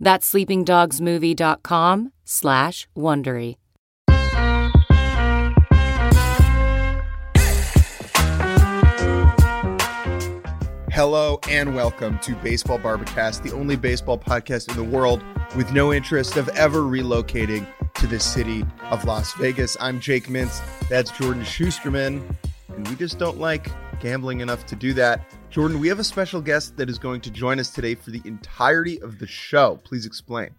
That's sleepingdogsmovie.com slash Wondery. Hello and welcome to Baseball Bar-B-Cast, the only baseball podcast in the world with no interest of ever relocating to the city of Las Vegas. I'm Jake Mintz. That's Jordan Shusterman. And we just don't like gambling enough to do that. Jordan, we have a special guest that is going to join us today for the entirety of the show. Please explain.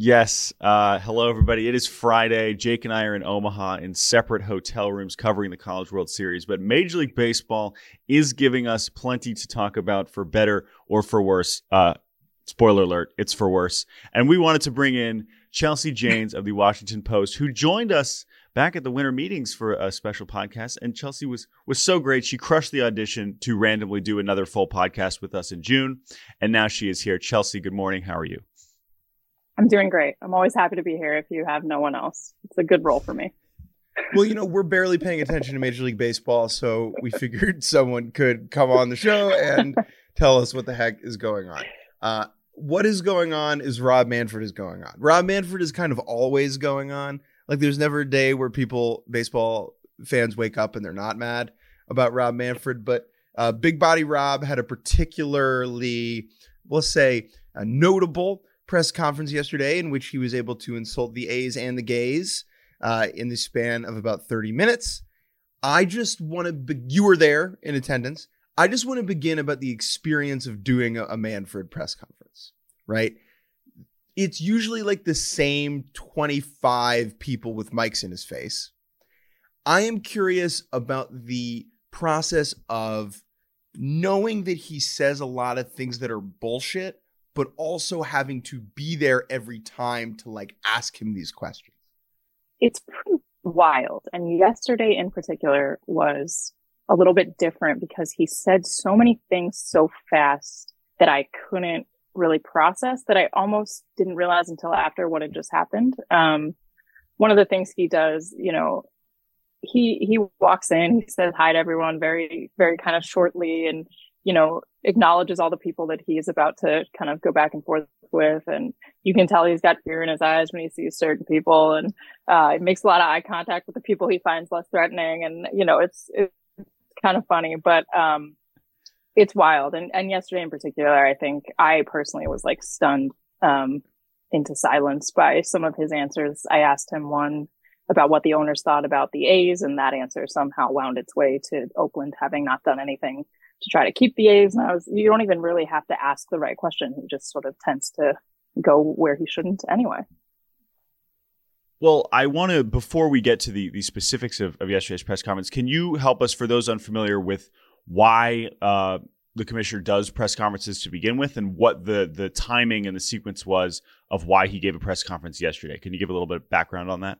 Yes. Uh, hello, everybody. It is Friday. Jake and I are in Omaha in separate hotel rooms covering the College World Series. But Major League Baseball is giving us plenty to talk about for better or for worse. Uh, spoiler alert, it's for worse. And we wanted to bring in Chelsea Janes of the Washington Post, who joined us back at the winter meetings for a special podcast. And Chelsea was was so great. She crushed the audition to randomly do another full podcast with us in June. And now she is here. Chelsea, good morning. How are you? I'm doing great. I'm always happy to be here if you have no one else. It's a good role for me. Well, you know, we're barely paying attention to Major League Baseball, so we figured someone could come on the show and tell us what the heck is going on. Uh, what is going on is Rob Manfred is going on. Rob Manfred is kind of always going on. Like there's never a day where people baseball fans wake up and they're not mad about Rob Manfred, but uh, Big Body Rob had a particularly, we'll say, a notable press conference yesterday in which he was able to insult the A's and the gays uh, in the span of about 30 minutes. I just want to, be- you were there in attendance. I just want to begin about the experience of doing a, a Manfred press conference, right? It's usually like the same 25 people with mics in his face. I am curious about the process of knowing that he says a lot of things that are bullshit, but also having to be there every time to like ask him these questions. It's pretty wild. And yesterday in particular was a little bit different because he said so many things so fast that I couldn't really process that I almost didn't realize until after what had just happened. Um, one of the things he does, you know, he, he walks in, he says hi to everyone very, very kind of shortly and, you know, acknowledges all the people that he is about to kind of go back and forth with. And you can tell he's got fear in his eyes when he sees certain people and, uh, it makes a lot of eye contact with the people he finds less threatening. And, you know, it's, it's kind of funny, but, um, it's wild. And, and yesterday in particular, I think I personally was like stunned, um, into silence by some of his answers. I asked him one about what the owners thought about the A's and that answer somehow wound its way to Oakland having not done anything to try to keep the A's. And I was, you don't even really have to ask the right question. He just sort of tends to go where he shouldn't anyway. Well, I want to, before we get to the, the specifics of, of yesterday's press conference, can you help us, for those unfamiliar with why uh, the commissioner does press conferences to begin with, and what the the timing and the sequence was of why he gave a press conference yesterday. Can you give a little bit of background on that?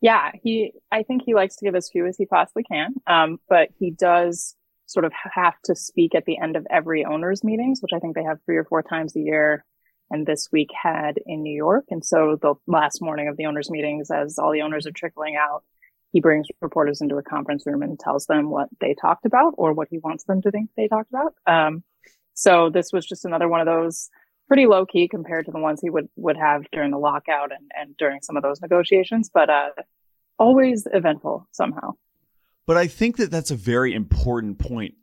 Yeah, he. I think he likes to give as few as he possibly can, um, but he does sort of have to speak at the end of every owners meetings, which I think they have three or four times a year. And this week had in New York. And so the last morning of the owners meetings, as all the owners are trickling out, he brings reporters into a conference room and tells them what they talked about or what he wants them to think they talked about. Um, so this was just another one of those pretty low key compared to the ones he would would have during the lockout and, and during some of those negotiations, but uh, always eventful somehow. But I think that that's a very important point,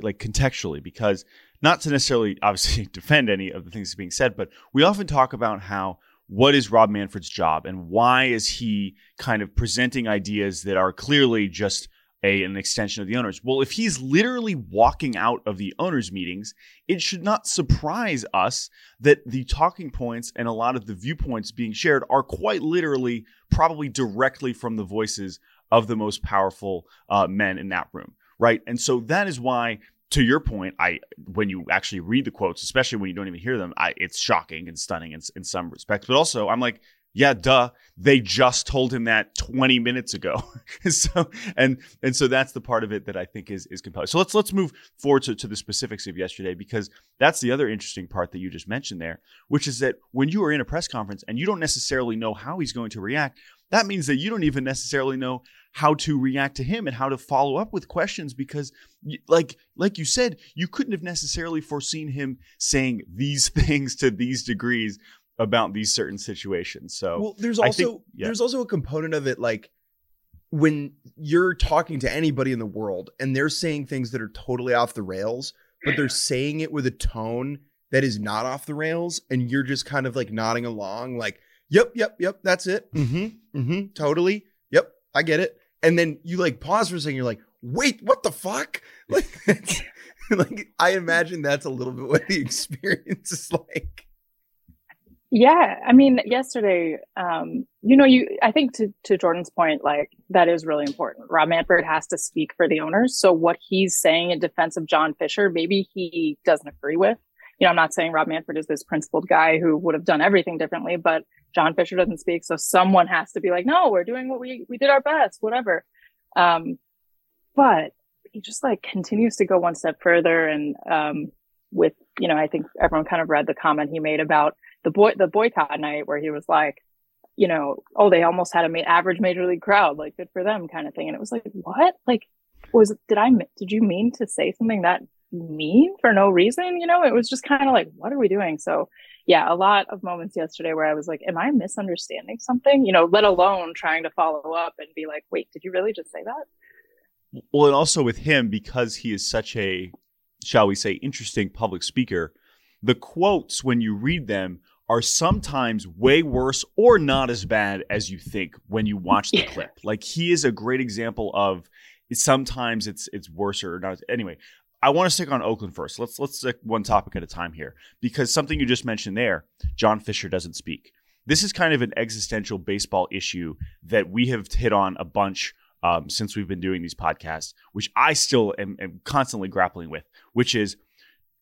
like contextually, because not to necessarily obviously defend any of the things being said, but we often talk about how what is Rob Manfred's job and why is he kind of presenting ideas that are clearly just a, an extension of the owners? Well, if he's literally walking out of the owners' meetings, it should not surprise us that the talking points and a lot of the viewpoints being shared are quite literally probably directly from the voices of the most powerful uh, men in that room, right? And so that is why to your point, I when you actually read the quotes, especially when you don't even hear them, I, it's shocking and stunning in, in some respects. But also, I'm like, yeah, duh. They just told him that 20 minutes ago. so and and so that's the part of it that I think is is compelling. So let's let's move forward to, to the specifics of yesterday because that's the other interesting part that you just mentioned there, which is that when you are in a press conference and you don't necessarily know how he's going to react, that means that you don't even necessarily know how to react to him and how to follow up with questions because like like you said you couldn't have necessarily foreseen him saying these things to these degrees about these certain situations. So well there's also think, yeah. there's also a component of it like when you're talking to anybody in the world and they're saying things that are totally off the rails but they're saying it with a tone that is not off the rails and you're just kind of like nodding along like yep yep yep that's it. Mm-hmm mm-hmm totally yep i get it and then you like pause for a second. You're like, wait, what the fuck? Like, like I imagine that's a little bit what the experience is like. Yeah, I mean, yesterday, um, you know, you I think to to Jordan's point, like that is really important. Rob Manfred has to speak for the owners, so what he's saying in defense of John Fisher, maybe he doesn't agree with. You know, I'm not saying Rob Manfred is this principled guy who would have done everything differently, but John Fisher doesn't speak. So someone has to be like, no, we're doing what we, we did our best, whatever. Um, but he just like continues to go one step further. And, um, with, you know, I think everyone kind of read the comment he made about the boy, the boycott night where he was like, you know, oh, they almost had a ma- average major league crowd, like good for them kind of thing. And it was like, what? Like, was, did I, did you mean to say something that mean for no reason? You know, it was just kind of like, what are we doing? So yeah, a lot of moments yesterday where I was like, am I misunderstanding something? You know, let alone trying to follow up and be like, wait, did you really just say that? Well, and also with him, because he is such a, shall we say, interesting public speaker, the quotes, when you read them, are sometimes way worse or not as bad as you think when you watch the yeah. clip. Like he is a great example of sometimes it's it's worse or not. Anyway, I want to stick on Oakland first. Let's let's stick one topic at a time here because something you just mentioned there, John Fisher doesn't speak. This is kind of an existential baseball issue that we have hit on a bunch um, since we've been doing these podcasts, which I still am, am constantly grappling with. Which is,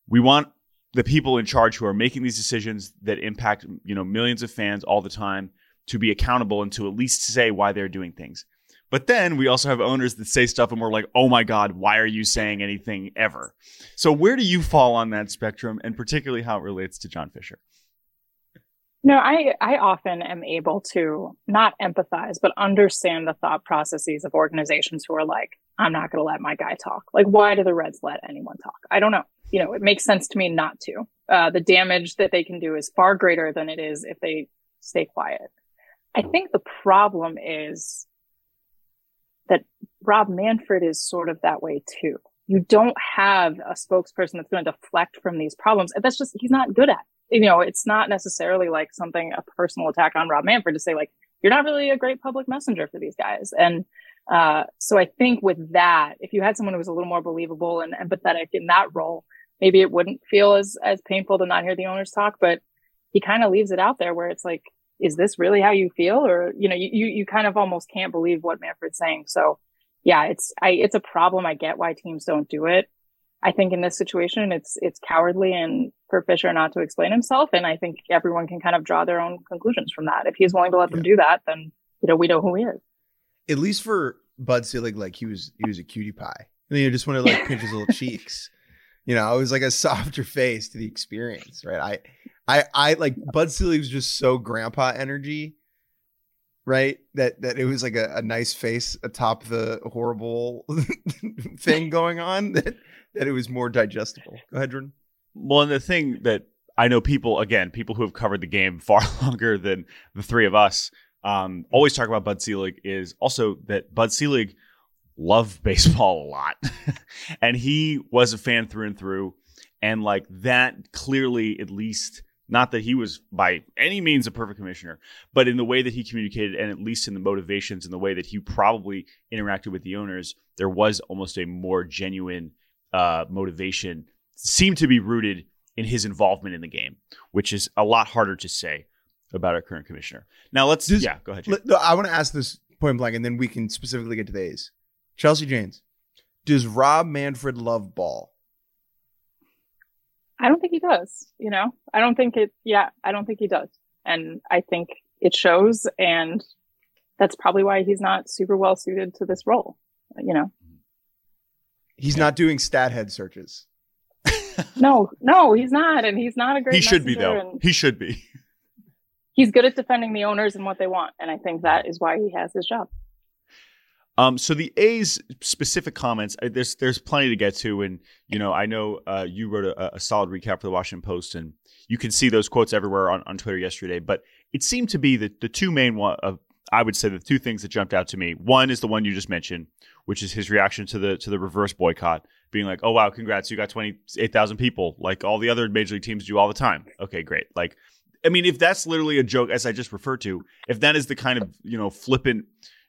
we want the people in charge who are making these decisions that impact you know millions of fans all the time to be accountable and to at least say why they're doing things. But then we also have owners that say stuff and we're like, oh my God, why are you saying anything ever? So where do you fall on that spectrum and particularly how it relates to John Fisher? No, I, I often am able to not empathize, but understand the thought processes of organizations who are like, I'm not going to let my guy talk. Like, why do the Reds let anyone talk? I don't know. You know, it makes sense to me not to. Uh, the damage that they can do is far greater than it is if they stay quiet. I think the problem is Rob Manfred is sort of that way too. You don't have a spokesperson that's going to deflect from these problems. And that's just, he's not good at. You know, it's not necessarily like something, a personal attack on Rob Manfred to say like, you're not really a great public messenger for these guys. And, uh, so I think with that, if you had someone who was a little more believable and empathetic in that role, maybe it wouldn't feel as, as painful to not hear the owners talk, but he kind of leaves it out there where it's like, is this really how you feel? Or, you know, you, you kind of almost can't believe what Manfred's saying. So yeah, it's, I, it's a problem. I get why teams don't do it. I think in this situation, it's, it's cowardly and for Fisher not to explain himself. And I think everyone can kind of draw their own conclusions from that. If he's willing to let them do that, then, you know, we know who he is. At least for Bud Selig, like he was, he was a cutie pie. I mean, you just want to like pinch his little cheeks. You know, it was like a softer face to the experience, right? I, I I like Bud Selig was just so grandpa energy, right? That that it was like a, a nice face atop the horrible thing going on that that it was more digestible. Go ahead, Jordan. Well, and the thing that I know people again, people who have covered the game far longer than the three of us, um, always talk about Bud Selig is also that Bud Selig loved baseball a lot, and he was a fan through and through, and like that clearly at least Not that he was by any means a perfect commissioner, but in the way that he communicated and at least in the motivations and the way that he probably interacted with the owners, there was almost a more genuine uh, motivation, seemed to be rooted in his involvement in the game, which is a lot harder to say about our current commissioner. Now let's, Does- yeah, go ahead. Let- no, I want to ask this point blank, and then we can specifically get to the A's. Chelsea Janes, does Rob Manfred love ball? I don't think he does, you know? I don't think it, yeah, I don't think he does. And I think it shows. And that's probably why he's not super well suited to this role, you know? He's not doing Stathead searches. No, no, he's not. And he's not a great he should be messenger, though. He should be. He's good at defending the owners and what they want. And I think that is why he has his job. Um, so the A's specific comments, uh, there's there's plenty to get to, and you know I know uh, you wrote a, a solid recap for the Washington Post, and you can see those quotes everywhere on, on Twitter yesterday. But it seemed to be the the two main one of I would say the two things that jumped out to me. One is the one you just mentioned, which is his reaction to the to the reverse boycott, being like, "Oh wow, congrats, you got twenty eight thousand people, like all the other major league teams do all the time." Okay, great. Like, I mean, if that's literally a joke, as I just referred to, if that is the kind of you know flippant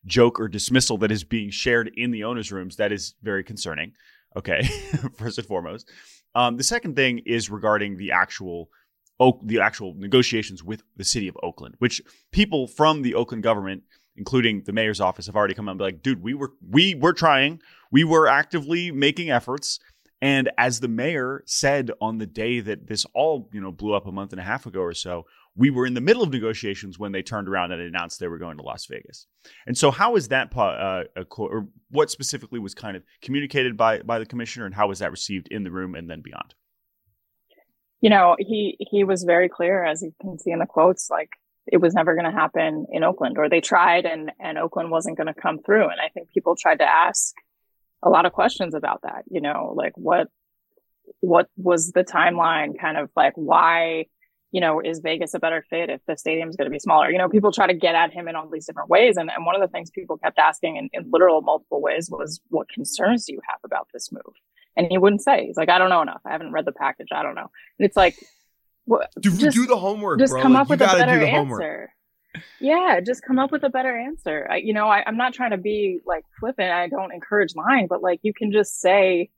joke or dismissal that is being shared in the owners' rooms, that is very concerning. Okay, first and foremost. Um, the second thing is regarding the actual the actual negotiations with the city of Oakland, which people from the Oakland government, including the mayor's office, have already come out and be like, dude, we were we were trying, we were actively making efforts. And as the mayor said on the day that this all, you know, blew up a month and a half ago or so, we were in the middle of negotiations when they turned around and announced they were going to Las Vegas. And so, how is that, uh, or what specifically was kind of communicated by by the commissioner, and how was that received in the room and then beyond? You know, he, he was very clear, as you can see in the quotes, like it was never going to happen in Oakland or they tried and, and Oakland wasn't going to come through. And I think people tried to ask a lot of questions about that, you know, like what, what was the timeline kind of like why, you know, is Vegas a better fit if the stadium's going to be smaller? You know, people try to get at him in all these different ways. And, and one of the things people kept asking in, in literal multiple ways was, what concerns do you have about this move? And he wouldn't say, he's like, I don't know enough. I haven't read the package. I don't know. And it's like, Do, just, do the homework, just bro. come Like, up with a better answer. Yeah, just come up with a better answer. I, you know, I, I'm not trying to be like flippant. I don't encourage lying, but like you can just say,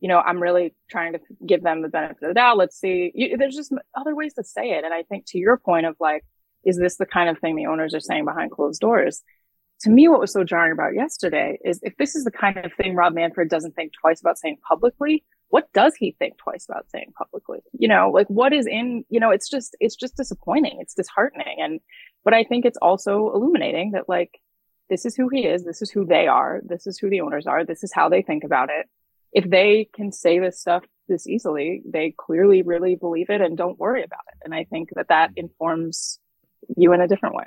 you know, I'm really trying to give them the benefit of the doubt. Let's see. You, there's just other ways to say it. And I think to your point of like, is this the kind of thing the owners are saying behind closed doors? To me, what was so jarring about yesterday is if this is the kind of thing Rob Manfred doesn't think twice about saying publicly, what does he think twice about saying publicly? You know, like what is in, you know, it's just, it's just disappointing. It's disheartening. And, but I think it's also illuminating that like, this is who he is. This is who they are. This is who the owners are. This is how they think about it. If they can say this stuff this easily, they clearly really believe it and don't worry about it. And I think that that mm-hmm. informs you in a different way.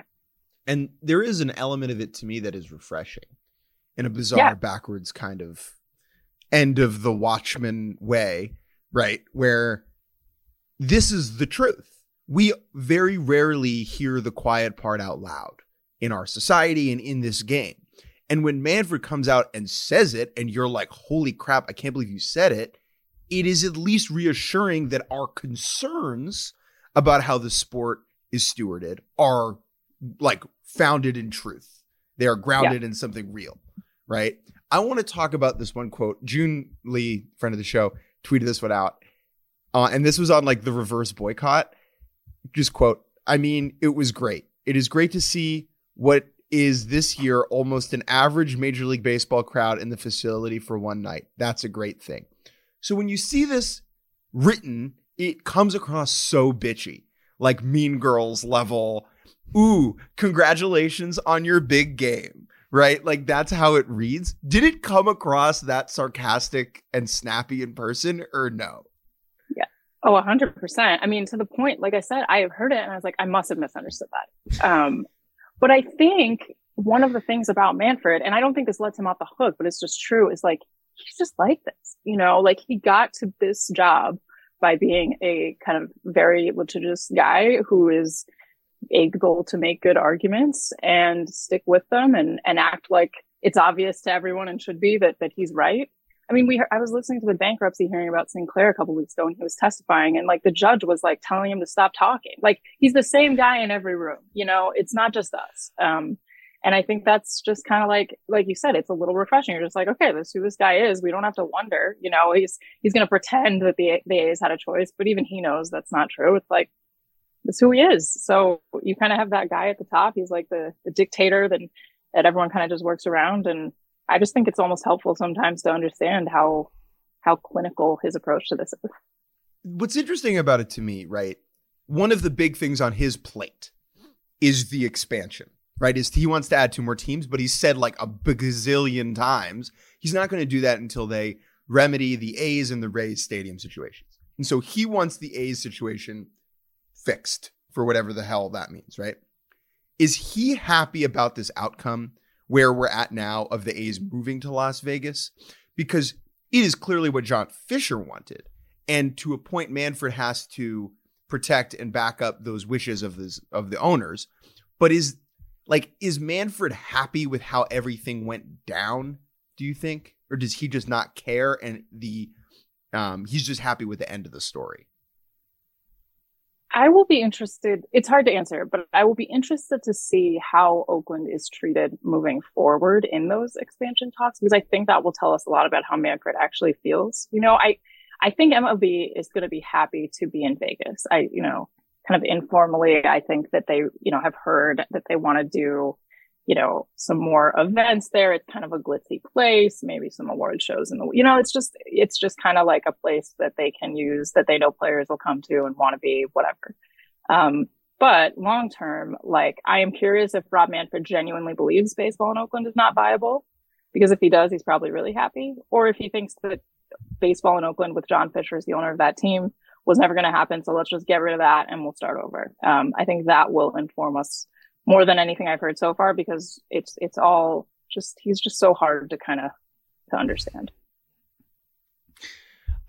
And there is an element of it to me that is refreshing in a bizarre, Yeah. backwards kind of end of the Watchmen way, right? Where this is the truth. We very rarely hear the quiet part out loud in our society and in this game. And when Manfred comes out and says it, and you're like, holy crap, I can't believe you said it, it is at least reassuring that our concerns about how the sport is stewarded are like founded in truth. They are grounded in something real, right? I want to talk about this one quote. June Lee, friend of the show, tweeted this one out. Uh, and this was on like the reverse boycott. Just quote, I mean, it was great. It is great to see what is this year almost an average Major League Baseball crowd in the facility for one night. That's a great thing. So when you see this written, it comes across so bitchy, like Mean Girls level. Ooh, congratulations on your big game, right? Like that's how it reads. Did it come across that sarcastic and snappy in person or no? Yeah. Oh, a hundred percent. I mean, to the point, like I said, I have heard it and I was like, I must have misunderstood that. Um, but I think one of the things about Manfred, and I don't think this lets him off the hook, but it's just true, is like, he's just like this, you know, like he got to this job by being a kind of very litigious guy who is able to make good arguments and stick with them and, and act like it's obvious to everyone and should be that, that he's right. I mean, we, I was listening to the bankruptcy hearing about Sinclair a couple weeks ago and he was testifying and like the judge was like telling him to stop talking. Like he's the same guy in every room, you know, it's not just us. Um, and I think that's just kind of like, like you said, it's a little refreshing. You're just like, okay, this is who this guy is. We don't have to wonder, you know, he's, he's going to pretend that the, the A's had a choice, but even he knows that's not true. It's like, that's who he is. So you kind of have that guy at the top. He's like the, the dictator that, that everyone kind of just works around. And I just think it's almost helpful sometimes to understand how, how clinical his approach to this is. What's interesting about it to me, right? One of the big things on his plate is the expansion right? Is he wants to add two more teams, but he's said like a bazillion times he's not going to do that until they remedy the A's and the Rays stadium situations. And so he wants the A's situation fixed for whatever the hell that means, right? Is he happy about this outcome where we're at now of the A's moving to Las Vegas? Because it is clearly what John Fisher wanted. And to a point, Manfred has to protect and back up those wishes of this of the owners. But is like, is Manfred happy with how everything went down? Do you think, or does he just not care and the um, he's just happy with the end of the story? I will be interested. It's hard to answer, but I will be interested to see how Oakland is treated moving forward in those expansion talks because I think that will tell us a lot about how Manfred actually feels. You know, I I think MLB is going to be happy to be in Vegas. I, you know, kind of informally, I think that they, you know, have heard that they want to do, you know, some more events there. It's kind of a glitzy place, maybe some award shows in the, you know, it's just, it's just kind of like a place that they can use that they know players will come to and want to be, whatever. Um, but long term, like I am curious if Rob Manfred genuinely believes baseball in Oakland is not viable. Because if he does, he's probably really happy. Or if he thinks that baseball in Oakland with John Fisher as the owner of that team was never going to happen. So let's just get rid of that and we'll start over. Um, I think that will inform us more than anything I've heard so far because it's it's all just he's just so hard to kind of to understand.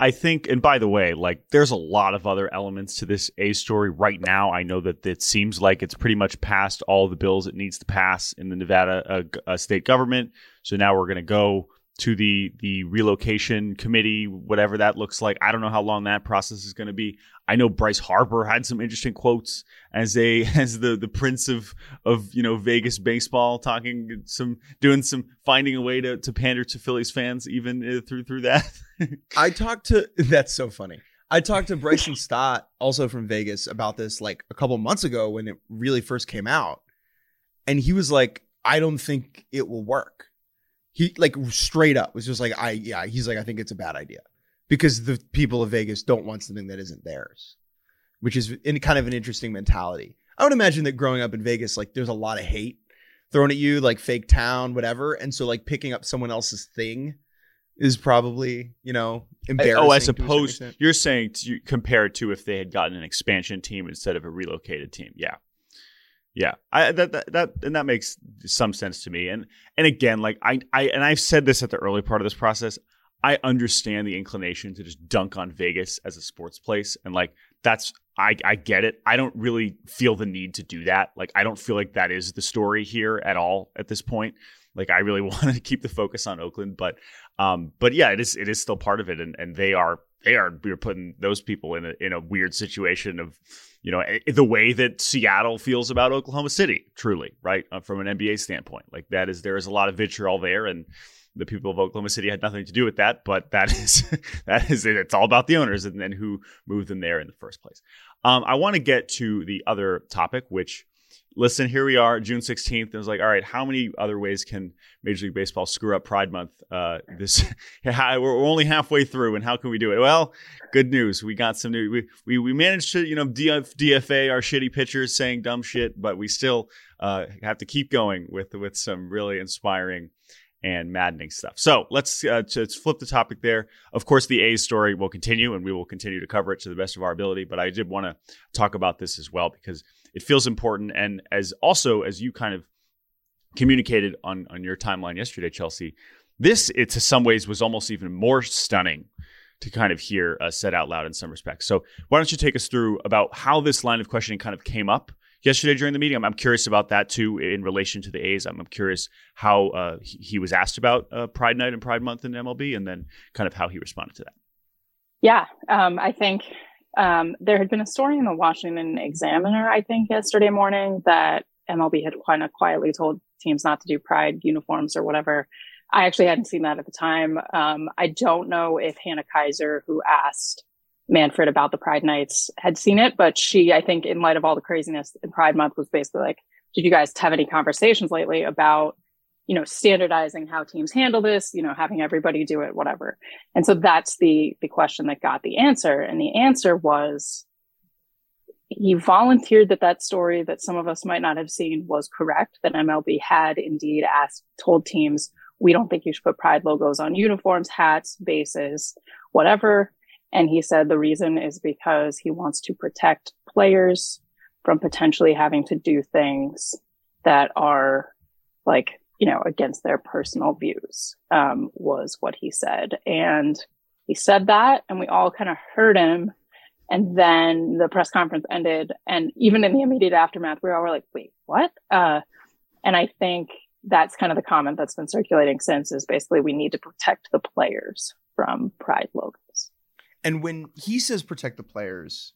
I think, and by the way, like there's a lot of other elements to this A story right now. I know that it seems like it's pretty much passed all the bills it needs to pass in the Nevada uh, uh, state government. So now we're going to go to the the relocation committee, whatever that looks like. I don't know how long that process is going to be. I know Bryce Harper had some interesting quotes as a as the the prince of of you know Vegas baseball, talking some doing some finding a way to to pander to Phillies fans even uh, through through that. I talked to that's so funny. I talked to Bryson Stott, also from Vegas, about this like a couple months ago when it really first came out, and he was like, "I don't think it will work." He like straight up was just like, I yeah, he's like, I think it's a bad idea because the people of Vegas don't want something that isn't theirs, which is in kind of an interesting mentality. I would imagine that growing up in Vegas, like there's a lot of hate thrown at you, like fake town, whatever, and so like picking up someone else's thing is probably you know embarrassing. Oh, I suppose you're saying to, compared to if they had gotten an expansion team instead of a relocated team. Yeah, yeah, I that, that that and that makes some sense to me. And and again, like I I and I've said this at the early part of this process. I understand the inclination to just dunk on Vegas as a sports place, and like that's I I get it. I don't really feel the need to do that. Like I don't feel like that is the story here at all at this point. Like I really want to keep the focus on Oakland, but um, but yeah, it is it is still part of it, and and they are they are we're putting those people in a in a weird situation of you know, the way that Seattle feels about Oklahoma City, truly, right? Uh, from an NBA standpoint. Like that is, there is a lot of vitriol there. And the people of Oklahoma City had nothing to do with that, but that is, that is it. It's all about the owners and then who moved them there in the first place. Um, I want to get to the other topic, which listen, here we are, June 16th. And it was like, all right, how many other ways can Major League Baseball screw up Pride Month? Uh, this we're only halfway through, and how can we do it? Well, good news, we got some new. We we, we managed to you know DF, DFA our shitty pitchers saying dumb shit, but we still uh, have to keep going with with some really inspiring and maddening stuff. So let's uh, let's flip the topic there. Of course, the A's story will continue, and we will continue to cover it to the best of our ability. But I did want to talk about this as well because it feels important. And as also as you kind of communicated on on your timeline yesterday, Chelsea, this it to some ways was almost even more stunning to kind of hear uh, said out loud in some respects. So why don't you take us through about how this line of questioning kind of came up yesterday during the meeting. I'm, I'm, curious about that too in relation to the A's. I'm, I'm curious how uh, he, was asked about uh, Pride Night and Pride Month in MLB, and then kind of how he responded to that. Yeah, um, I think um, there had been a story in the Washington Examiner, I think, yesterday morning that MLB had kind of quietly told teams not to do Pride uniforms or whatever. I actually hadn't seen that at the time. Um, I don't know if Hannah Keyser, who asked Manfred about the Pride Nights, had seen it, but she, I think, in light of all the craziness in Pride Month, was basically like, "Did you guys have any conversations lately about, you know, standardizing how teams handle this? You know, having everybody do it, whatever." And so that's the the question that got the answer, and the answer was he volunteered that that story that some of us might not have seen was correct that mlb had indeed asked told teams we don't think you should put pride logos on uniforms, hats, bases, whatever. And he said the reason is because he wants to protect players from potentially having to do things that are like, you know, against their personal views, um, was what he said. And he said that, and we all kind of heard him. And then the press conference ended. And even in the immediate aftermath, we all were like, wait, what? Uh, and I think that's kind of the comment that's been circulating since is basically we need to protect the players from pride logos. And when he says protect the players,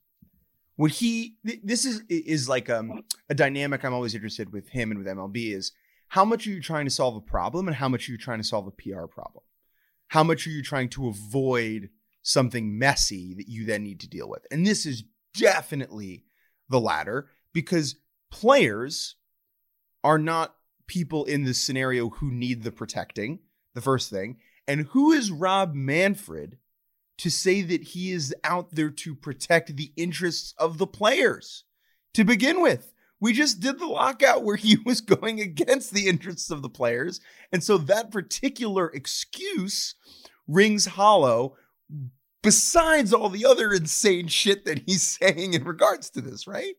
would he this is is like um, a dynamic I'm always interested with him and with MLB is how much are you trying to solve a problem and how much are you trying to solve a PR problem? How much are you trying to avoid something messy that you then need to deal with? And this is definitely the latter because players are not people in this scenario who need the protecting, the first thing. And who is Rob Manfred to say that he is out there to protect the interests of the players to begin with? We just did the lockout where he was going against the interests of the players. And so that particular excuse rings hollow besides all the other insane shit that he's saying in regards to this, right?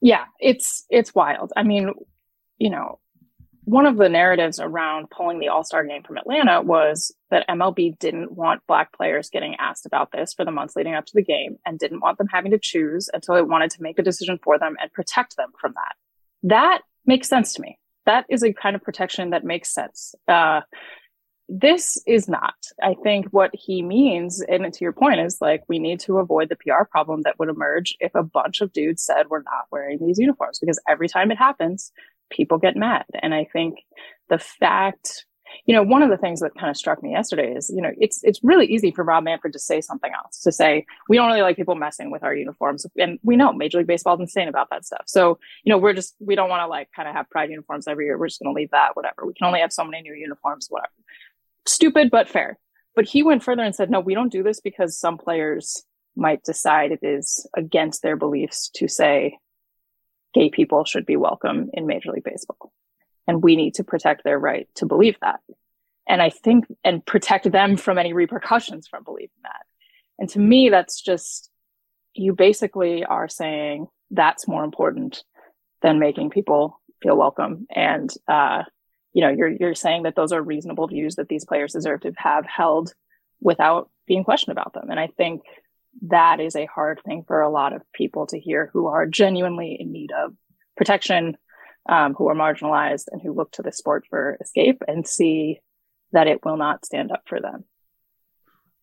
Yeah, it's it's wild. I mean, you know, one of the narratives around pulling the All Star game from Atlanta was that MLB didn't want Black players getting asked about this for the months leading up to the game and didn't want them having to choose until it wanted to make a decision for them and protect them from that. That makes sense to me. That is a kind of protection that makes sense. Uh, this is not. I think what he means, and to your point, is like we need to avoid the PR problem that would emerge if a bunch of dudes said we're not wearing these uniforms because every time it happens, people get mad. And I think the fact, you know, one of the things that kind of struck me yesterday is, you know, it's it's really easy for Rob Manfred to say something else, to say, we don't really like people messing with our uniforms. And we know Major League Baseball is insane about that stuff. So, you know, we're just we don't want to like kind of have pride uniforms every year. We're just gonna leave that, whatever. We can only have so many new uniforms, whatever. Stupid but fair. But he went further and said, no, we don't do this because some players might decide it is against their beliefs to say gay people should be welcome in Major League Baseball. And we need to protect their right to believe that. And I think, and protect them from any repercussions from believing that. And to me, that's just, you basically are saying that's more important than making people feel welcome. And, uh, you know, you're, you're saying that those are reasonable views that these players deserve to have held without being questioned about them. And I think that is a hard thing for a lot of people to hear who are genuinely in need of protection, um, who are marginalized, and who look to the sport for escape and see that it will not stand up for them.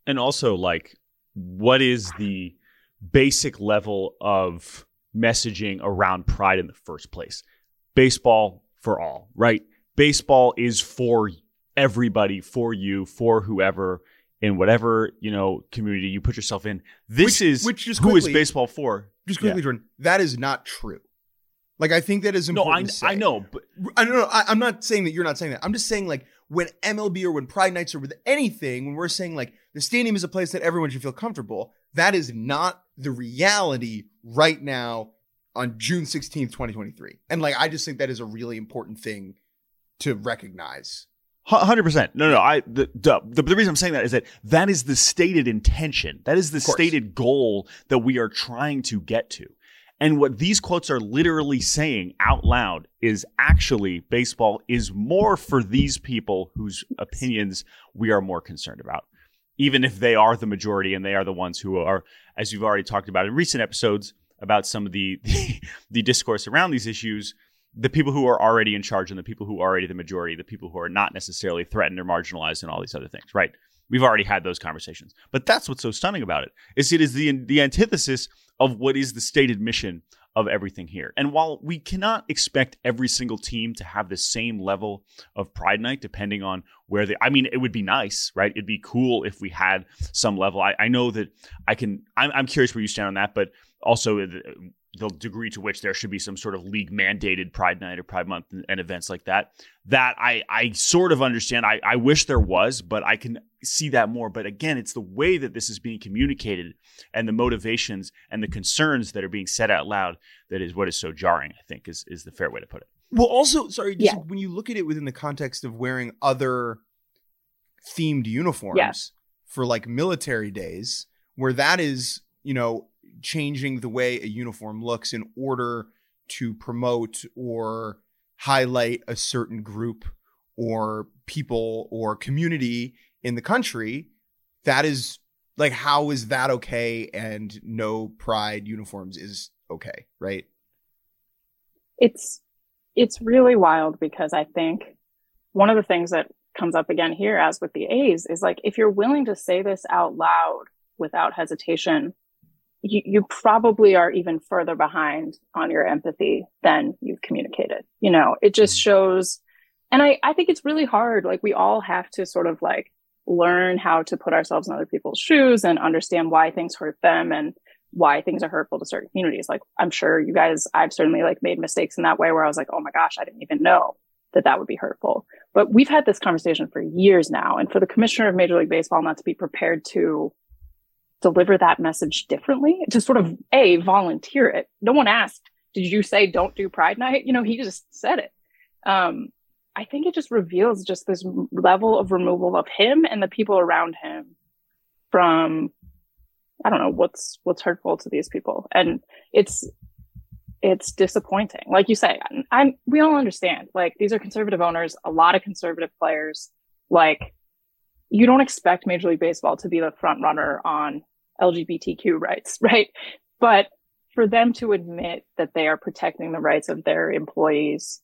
And also, like, what is the basic level of messaging around pride in the first place? Baseball for all, right? Baseball is for everybody, for you, for whoever in whatever you know community you put yourself in. This which, is which just quickly, who is baseball for? Just quickly, yeah. Jordan. That is not true. Like I think that is important. No, I, I know, but I don't know. I, am not saying that you're not saying that. I'm just saying like when MLB or when Pride Nights or with anything, when we're saying like the stadium is a place that everyone should feel comfortable, that is not the reality right now on June 16th, 2023. And like I just think that is a really important thing to recognize Hundred percent. No, no. I the, the, the reason I'm saying that is that that is the stated intention. That is the stated goal that we are trying to get to. And what these quotes are literally saying out loud is actually baseball is more for these people whose opinions we are more concerned about, even if they are the majority and they are the ones who are, as you've already talked about in recent episodes, about some of the, the the discourse around these issues, the people who are already in charge and the people who are already the majority, the people who are not necessarily threatened or marginalized, and all these other things, right? We've already had those conversations. But that's what's so stunning about it. Is it is the the antithesis of what is the stated mission of everything here. And while we cannot expect every single team to have the same level of Pride Night, depending on where they, I mean, it would be nice, right? It'd be cool if we had some level. I, I know that I can, I'm, I'm curious where you stand on that, but also uh, the degree to which there should be some sort of league mandated Pride Night or Pride Month and, and events like that. That I I sort of understand. I, I wish there was, but I can see that more. But again, it's the way that this is being communicated and the motivations and the concerns that are being said out loud that is what is so jarring, I think, is is the fair way to put it. Well, also, sorry, yeah. when you look at it within the context of wearing other themed uniforms yeah. for like military days, where that is, you know, changing the way a uniform looks in order to promote or highlight a certain group or people or community in the country that is like how is that okay and no pride uniforms is okay right? It's it's really wild because i think one of the things that comes up again here as with the a's is like if you're willing to say this out loud without hesitation you, you probably are even further behind on your empathy than you've communicated. You know, it just mm-hmm. shows. And I, I think it's really hard. Like we all have to sort of like learn how to put ourselves in other people's shoes and understand why things hurt them and why things are hurtful to certain communities. Like I'm sure you guys, I've certainly like made mistakes in that way where I was like, oh my gosh, I didn't even know that that would be hurtful. But we've had this conversation for years now. And for the commissioner of Major League Baseball not to be prepared to deliver that message differently to sort of a volunteer it. No one asked did you say don't do pride night? You know he just said it. Um, i think it just reveals just this level of removal of him and the people around him from i don't know what's what's hurtful to these people. And it's it's disappointing. Like you say I'm we all understand like these are conservative owners a lot of conservative players. Like you don't expect Major League Baseball to be the front runner on LGBTQ rights, right? But for them to admit that they are protecting the rights of their employees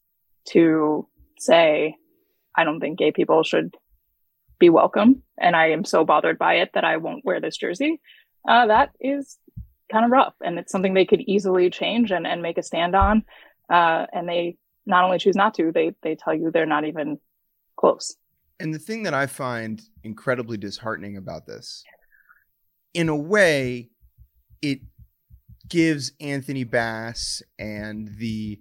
to say, I don't think gay people should be welcome. And I am so bothered by it that I won't wear this jersey. Uh, that is kind of rough. And it's something they could easily change and, and make a stand on. Uh, and they not only choose not to, they, they tell you they're not even close. And the thing that I find incredibly disheartening about this in a way, it gives Anthony Bass and the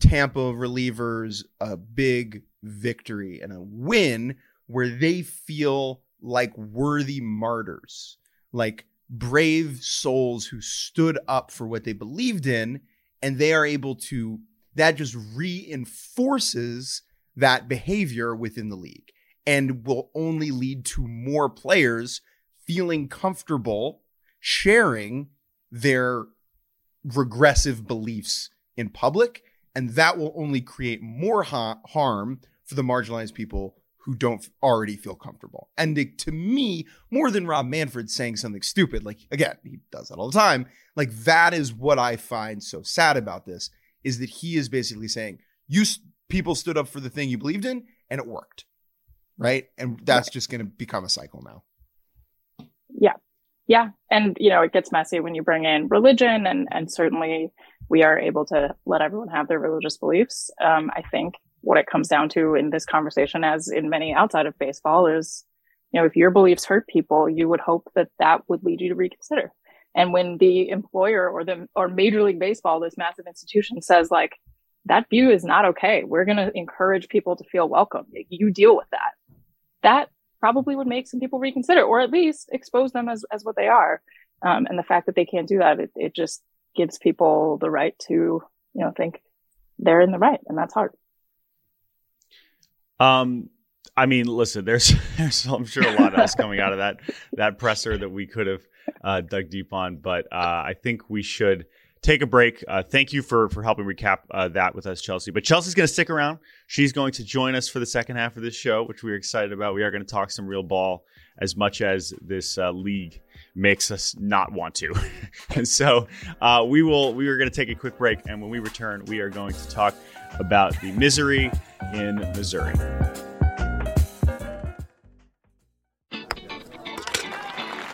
Tampa relievers a big victory and a win where they feel like worthy martyrs, like brave souls who stood up for what they believed in. And they are able to, that just reinforces that behavior within the league and will only lead to more players feeling comfortable sharing their regressive beliefs in public. And that will only create more ha- harm for the marginalized people who don't already feel comfortable. And it, to me, more than Rob Manfred saying something stupid, like again, he does that all the time. Like that is what I find so sad about this is that he is basically saying, you people stood up for the thing you believed in and it worked. Right. And that's just going to become a cycle now. Yeah. And, you know, it gets messy when you bring in religion and, and certainly we are able to let everyone have their religious beliefs. Um, I think what it comes down to in this conversation, as in many outside of baseball is, you know, if your beliefs hurt people, you would hope that that would lead you to reconsider. And when the employer or the, or Major League Baseball, this massive institution says like, that view is not okay. We're going to encourage people to feel welcome. You deal with that. That probably would make some people reconsider or at least expose them as, as what they are. Um, and the fact that they can't do that, it, it just gives people the right to, you know, think they're in the right. And that's hard. Um, I mean, listen, there's, there's, I'm sure a lot else coming out of that, that presser that we could have uh, dug deep on, but uh, I think we should take a break. Uh, thank you for for helping recap uh, that with us, Chelsea. But Chelsea's going to stick around. She's going to join us for the second half of this show, which we're excited about. We are going to talk some real ball as much as this uh, league makes us not want to. and so uh, we will. We are going to take a quick break, and when we return, we are going to talk about the misery in Missouri.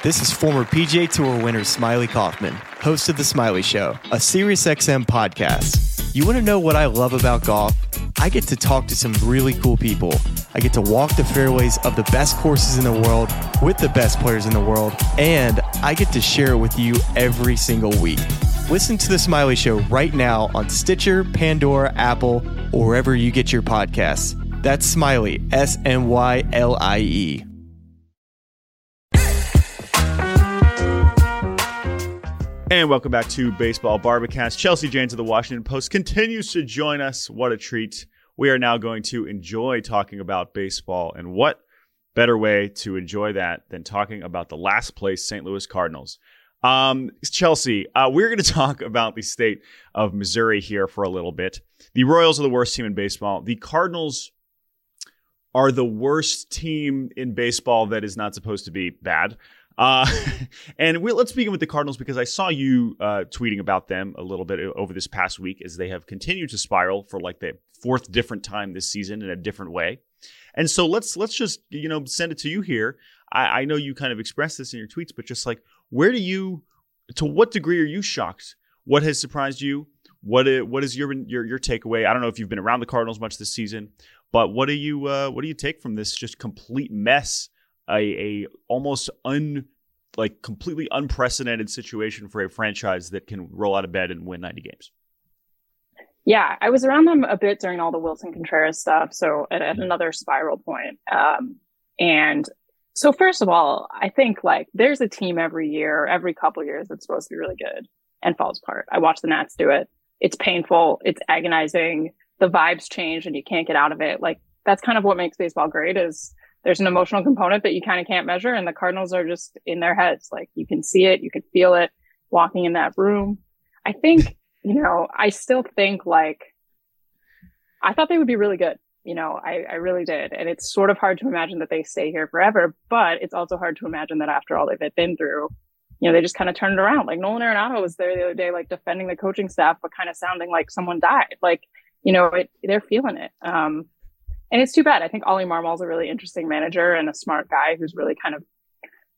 This is former PGA Tour winner Smiley Kaufman, host of The Smiley Show, a SiriusXM podcast. You want to know what I love about golf? I get to talk to some really cool people. I get to walk the fairways of the best courses in the world with the best players in the world, and I get to share it with you every single week. Listen to The Smiley Show right now on Stitcher, Pandora, Apple, or wherever you get your podcasts. That's Smiley, S M Y L I E. And welcome back to Baseball Bar-B-Cast. Chelsea Janes of the Washington Post continues to join us. What a treat. We are now going to enjoy talking about baseball. And what better way to enjoy that than talking about the last place St. Louis Cardinals? Um, Chelsea, uh, we're going to talk about the state of Missouri here for a little bit. The Royals are the worst team in baseball. The Cardinals are the worst team in baseball that is not supposed to be bad. Uh, and we, let's begin with the Cardinals because I saw you uh, tweeting about them a little bit over this past week as they have continued to spiral for like the fourth different time this season in a different way. And so let's let's just you know send it to you here. I, I know you kind of expressed this in your tweets, but just like where do you, to what degree are you shocked? What has surprised you? What is, what is your your your takeaway? I don't know if you've been around the Cardinals much this season, but what do you uh, what do you take from this just complete mess a, a almost un like completely unprecedented situation for a franchise that can roll out of bed and win 90 games. Yeah, I was around them a bit during all the Willson Contreras stuff. So at, at another spiral point. Um, and so first of all, I think like there's a team every year, every couple years that's supposed to be really good and falls apart. I watch the Nats do it. It's painful. It's agonizing. The vibes change and you can't get out of it. Like that's kind of what makes baseball great is there's an emotional component that you kind of can't measure and the cardinals are just in their heads. Like you can see it you can feel it walking in that room. I think you know i still think like i thought they would be really good. You know I, I really did. And it's sort of hard to imagine that they stay here forever but it's also hard to imagine that after all they've been through you know they just kind of turned it around. Like nolan arenado was there the other day like defending the coaching staff but kind of sounding like someone died. Like you know it, they're feeling it. Um and it's too bad. I think Ollie Marmol's a really interesting manager and a smart guy who's really kind of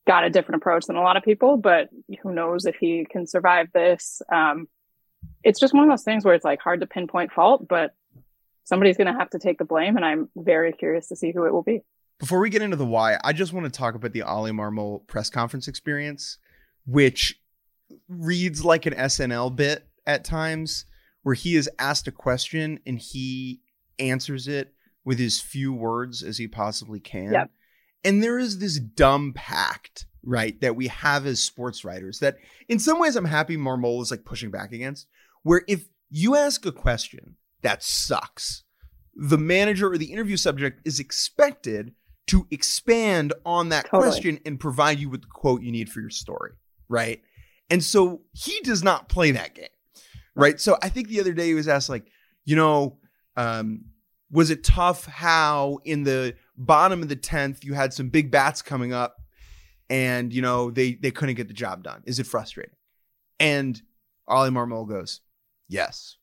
got a different approach than a lot of people, but who knows if he can survive this. Um, it's just one of those things where it's like hard to pinpoint fault, but somebody's going to have to take the blame. And I'm very curious to see who it will be. Before we get into the why, I just want to talk about the Ollie Marmol press conference experience, which reads like an SNL bit at times, where he is asked a question and he answers it with as few words as he possibly can. Yep. And there is this dumb pact, right, that we have as sports writers that in some ways I'm happy Marmol is like pushing back against, where if you ask a question that sucks, the manager or the interview subject is expected to expand on that totally. question and provide you with the quote you need for your story, right? And so he does not play that game, right? So I think the other day he was asked, like, you know, um, was it tough how in the bottom of the 10th you had some big bats coming up and you know they they couldn't get the job done? Is it frustrating? And ollie marmol goes yes.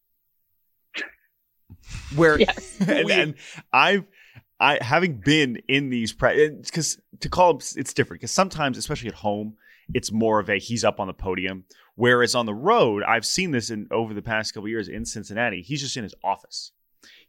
Where yes. and, and, i've i having been in these because to call it's different because sometimes especially at home it's more of a he's up on the podium. Whereas on the road i've seen this in over the past couple years in cincinnati he's just in his office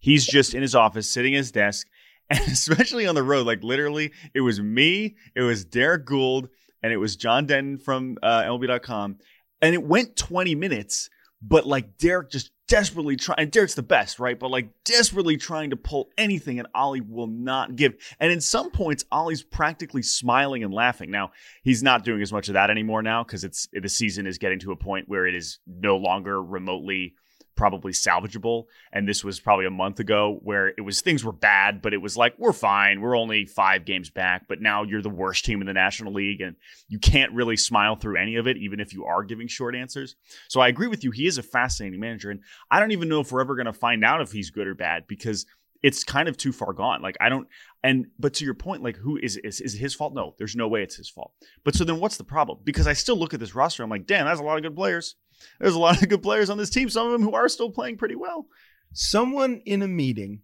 He's just in his office, sitting at his desk, and especially on the road, like literally, it was me, it was Derrick Goold, and it was John Denton from uh, MLB.com, and it went 20 minutes, but like Derek just desperately trying, and Derrick's the best, right? But like desperately trying to pull anything, and Ollie will not give. And in some points, Ollie's practically smiling and laughing. Now he's not doing as much of that anymore now because it's the season is getting to a point where it is no longer remotely probably salvageable. And this was probably a month ago where it was things were bad, but it was like, we're fine. We're only five games back, but now you're the worst team in the National League and you can't really smile through any of it, even if you are giving short answers. So I agree with you. He is a fascinating manager. And I don't even know if we're ever going to find out if he's good or bad because it's kind of too far gone. Like I don't and but to your point, like who is is is it his fault? No, there's no way it's his fault. But so then what's the problem? Because I still look at this roster, I'm like, damn, that's a lot of good players. There's a lot of good players on this team. Some of them who are still playing pretty well. Someone in a meeting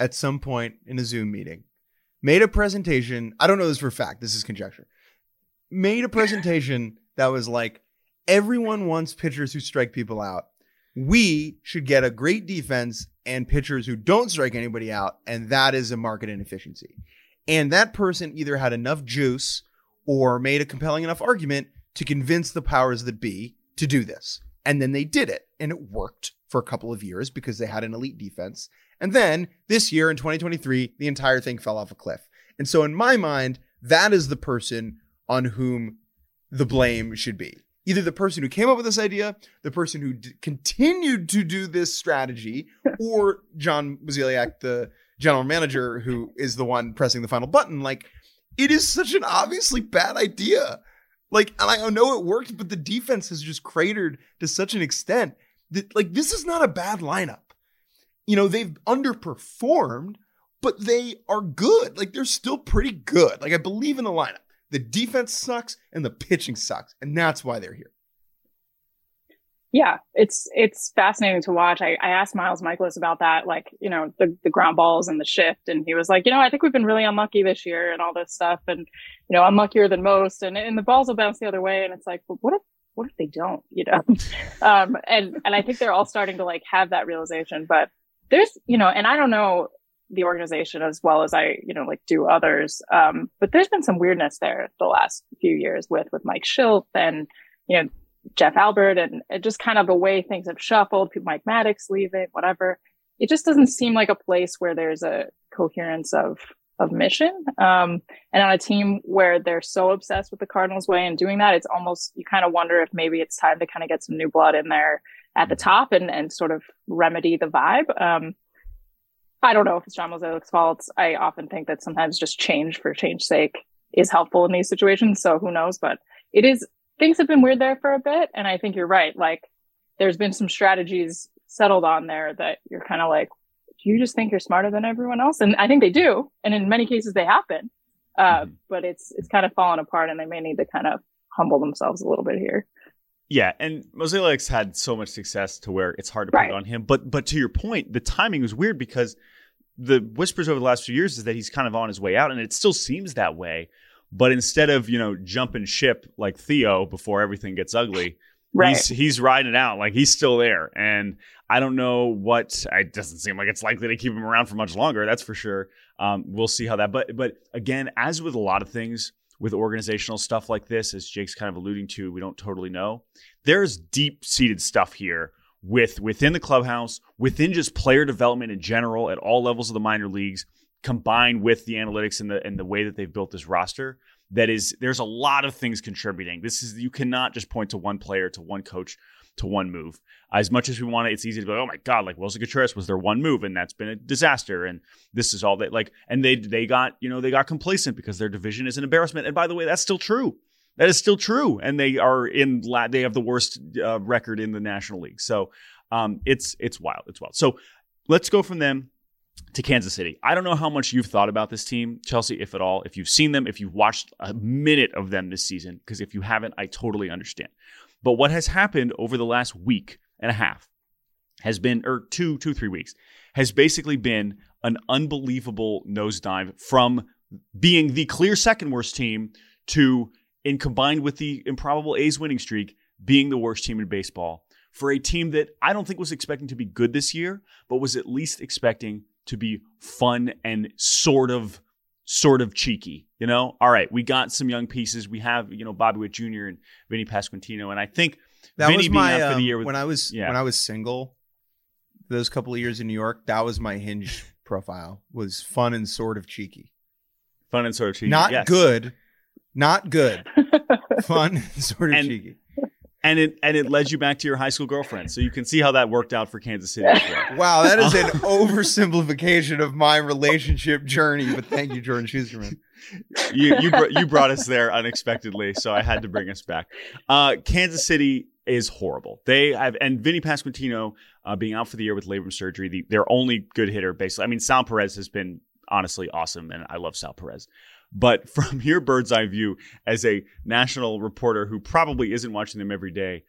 at some point in a Zoom meeting made a presentation. I don't know this for a fact. This is conjecture. Made a presentation that was like, everyone wants pitchers who strike people out. We should get a great defense and pitchers who don't strike anybody out, and that is a market inefficiency. And that person either had enough juice or made a compelling enough argument to convince the powers that be to do this. And then they did it, and it worked for a couple of years because they had an elite defense. And then this year in 2023, the entire thing fell off a cliff. And so, in my mind, that is the person on whom the blame should be either the person who came up with this idea, the person who d- continued to do this strategy, or John Mozeliak, the general manager, who is the one pressing the final button. Like, it is such an obviously bad idea. Like, and I know it worked, but the defense has just cratered to such an extent that, like, this is not a bad lineup. You know, they've underperformed, but they are good. Like, they're still pretty good. Like, I believe in the lineup. The defense sucks and the pitching sucks, and that's why they're here. Yeah, it's it's fascinating to watch. I, I asked Miles Mikolas about that, like you know the the ground balls and the shift, and he was like, you know, I think we've been really unlucky this year and all this stuff, and you know, unluckier than most, and and the balls will bounce the other way, and it's like, well, what if what if they don't, you know? um, and and I think they're all starting to like have that realization, but there's you know, and I don't know the organization as well as I, you know, like do others. Um, but there's been some weirdness there the last few years with, with Mike Shildt and, you know, Jeff Albert and just kind of the way things have shuffled, Mike Maddux leaving, whatever. It just doesn't seem like a place where there's a coherence of, of mission. Um, and on a team where they're so obsessed with the Cardinals way and doing that, it's almost, you kind of wonder if maybe it's time to kind of get some new blood in there at the top and, and sort of remedy the vibe. Um, I don't know if it's John Mozeliak's fault. I often think that sometimes just change for change's sake is helpful in these situations. So who knows? But it is things have been weird there for a bit, and I think you're right. Like there's been some strategies settled on there that you're kind of like, do you just think you're smarter than everyone else? And I think they do, and in many cases they happen. Uh, mm-hmm. But it's it's kind of fallen apart, and they may need to kind of humble themselves a little bit here. Yeah, and Mozeliak's had so much success to where it's hard to right. put it on him. But but to your point, the timing was weird because the whispers over the last few years is that he's kind of on his way out, and it still seems that way. But instead of you know jumping ship like Theo before everything gets ugly, right. he's he's riding it out like he's still there. And I don't know what. It doesn't seem like it's likely to keep him around for much longer. That's for sure. Um, we'll see how that. But but again, as with a lot of things with organizational stuff like this, as Jake's kind of alluding to, we don't totally know. There's deep seated stuff here with within the clubhouse, within just player development in general at all levels of the minor leagues, combined with the analytics and the and the way that they've built this roster. That is, there's a lot of things contributing. This is you cannot just point to one player, to one coach, to one move. As much as we want it, it's easy to be like, oh my god, like Willson Contreras was their one move, and that's been a disaster. And this is all that like, and they they got you know they got complacent because their division is an embarrassment. And by the way, that's still true. That is still true, and they are in. They have the worst uh, record in the National League. So um, it's it's wild. It's wild. So let's go from them to Kansas City. I don't know how much you've thought about this team, Chelsea, if at all. If you've seen them, if you've watched a minute of them this season, because if you haven't, I totally understand. But what has happened over the last week and a half has been, or two, two, three weeks, has basically been an unbelievable nosedive from being the clear second worst team to in combined with the improbable A's winning streak, being the worst team in baseball for a team that I don't think was expecting to be good this year, but was at least expecting to be fun and sort of sort of cheeky. You know, all right, we got some young pieces. We have you know Bobby Witt Jr. and Vinny Pasquantino, and I think that Vinny was my um, with, when I was yeah. when I was single. Those couple of years in New York, that was my hinge profile. Was fun and sort of cheeky. Fun and sort of cheeky. Not yes. good, not good. Fun, and sort of and, cheeky. And it and it led you back to your high school girlfriend, so you can see how that worked out for Kansas City. Wow, that is an oversimplification of my relationship journey. But thank you, Jordan Schusterman. you you you brought us there unexpectedly, so I had to bring us back. Uh, Kansas City is horrible. They have, and Vinny Pasquantino uh, being out for the year with labrum surgery, the, their only good hitter, basically. I mean, Sal Perez has been honestly awesome, and I love Sal Perez. But from your bird's eye view, as a national reporter who probably isn't watching them every day,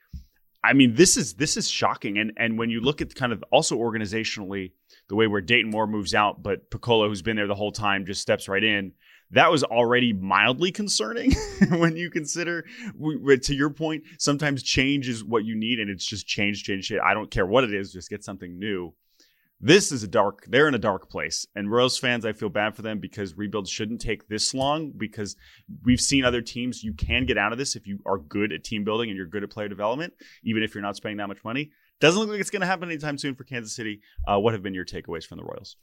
I mean, this is this is shocking. And and when you look at kind of also organizationally, the way where Dayton Moore moves out, but Picollo, who's been there the whole time, just steps right in that was already mildly concerning when you consider to your point sometimes change is what you need and it's just change change shit i don't care what it is just get something new this is a dark they're in a dark place and royals fans i feel bad for them because rebuilds shouldn't take this long because we've seen other teams you can get out of this if you are good at team building and you're good at player development even if you're not spending that much money doesn't look like it's going to happen anytime soon for kansas city uh, what have been your takeaways from the royals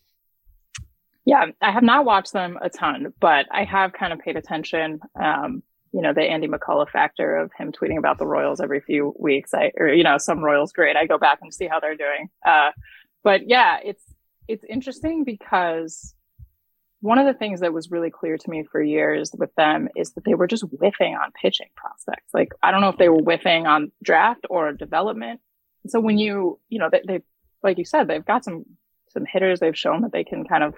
yeah, I have not watched them a ton, but I have kind of paid attention. Um, you know, the Andy McCullough factor of him tweeting about the Royals every few weeks. I, or, you know, some Royals great. I go back and see how they're doing. Uh, but yeah, it's, it's interesting because one of the things that was really clear to me for years with them is that they were just whiffing on pitching prospects. Like, I don't know if they were whiffing on draft or development. So when you, you know, they, they like you said, they've got some, some hitters. They've shown that they can kind of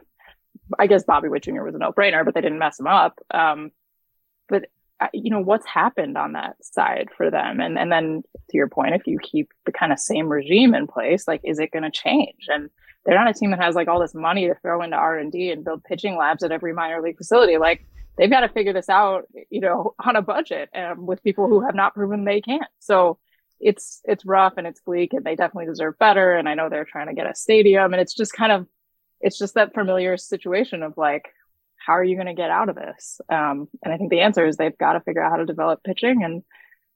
I guess Bobby Witt Jr. was a no brainer, but they didn't mess him up. Um, but you know what's happened on that side for them, and and then to your point, if you keep the kind of same regime in place, like is it going to change? And they're not a team that has like all this money to throw into R and and build pitching labs at every minor league facility. Like they've got to figure this out, you know, on a budget um, with people who have not proven they can't. So it's it's rough and it's bleak, and they definitely deserve better. And I know they're trying to get a stadium, and it's just kind of it's just that familiar situation of like, how are you going to get out of this? Um, and I think the answer is they've got to figure out how to develop pitching. And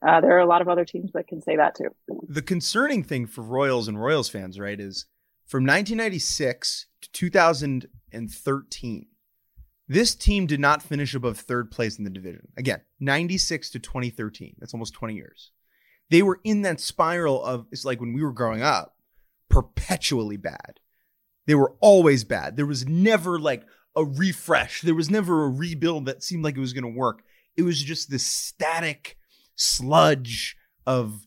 uh, there are a lot of other teams that can say that too. The concerning thing for Royals and Royals fans, right, is from 1996 to 2013, this team did not finish above third place in the division. Again, 96 to 2013. That's almost 20 years. They were in that spiral of, it's like when we were growing up, perpetually bad. They were always bad. There was never like a refresh. There was never a rebuild that seemed like it was going to work. It was just this static sludge of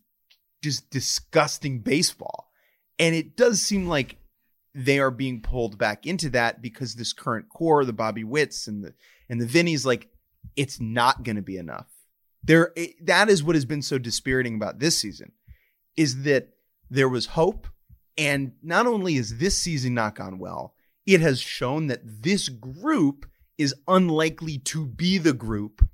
just disgusting baseball. And it does seem like they are being pulled back into that because this current core, the Bobby Witts and the and the Vinnies, like it's not going to be enough. There, it, that is what has been so dispiriting about this season, is that there was hope and not only is this season not gone well, it has shown that this group is unlikely to be the group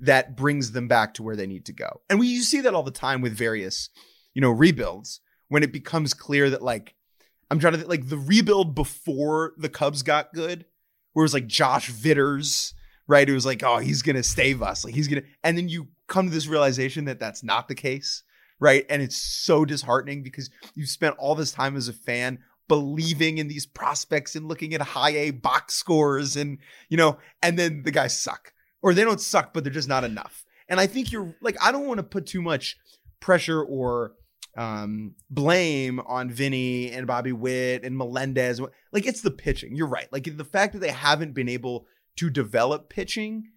that brings them back to where they need to go. And we you see that all the time with various, you know, rebuilds when it becomes clear that like I'm trying to think, like the rebuild before the Cubs got good, where it was like Josh Vitters, right? It was like, oh, he's gonna save us, like he's gonna, and then you come to this realization that that's not the case right? And it's so disheartening because you've spent all this time as a fan believing in these prospects and looking at high A box scores and, you know, and then the guys suck or they don't suck, but they're just not enough. And I think you're like, I don't want to put too much pressure or um, blame on Vinny and Bobby Witt and Melendez. Like it's the pitching. You're right. Like the fact that they haven't been able to develop pitching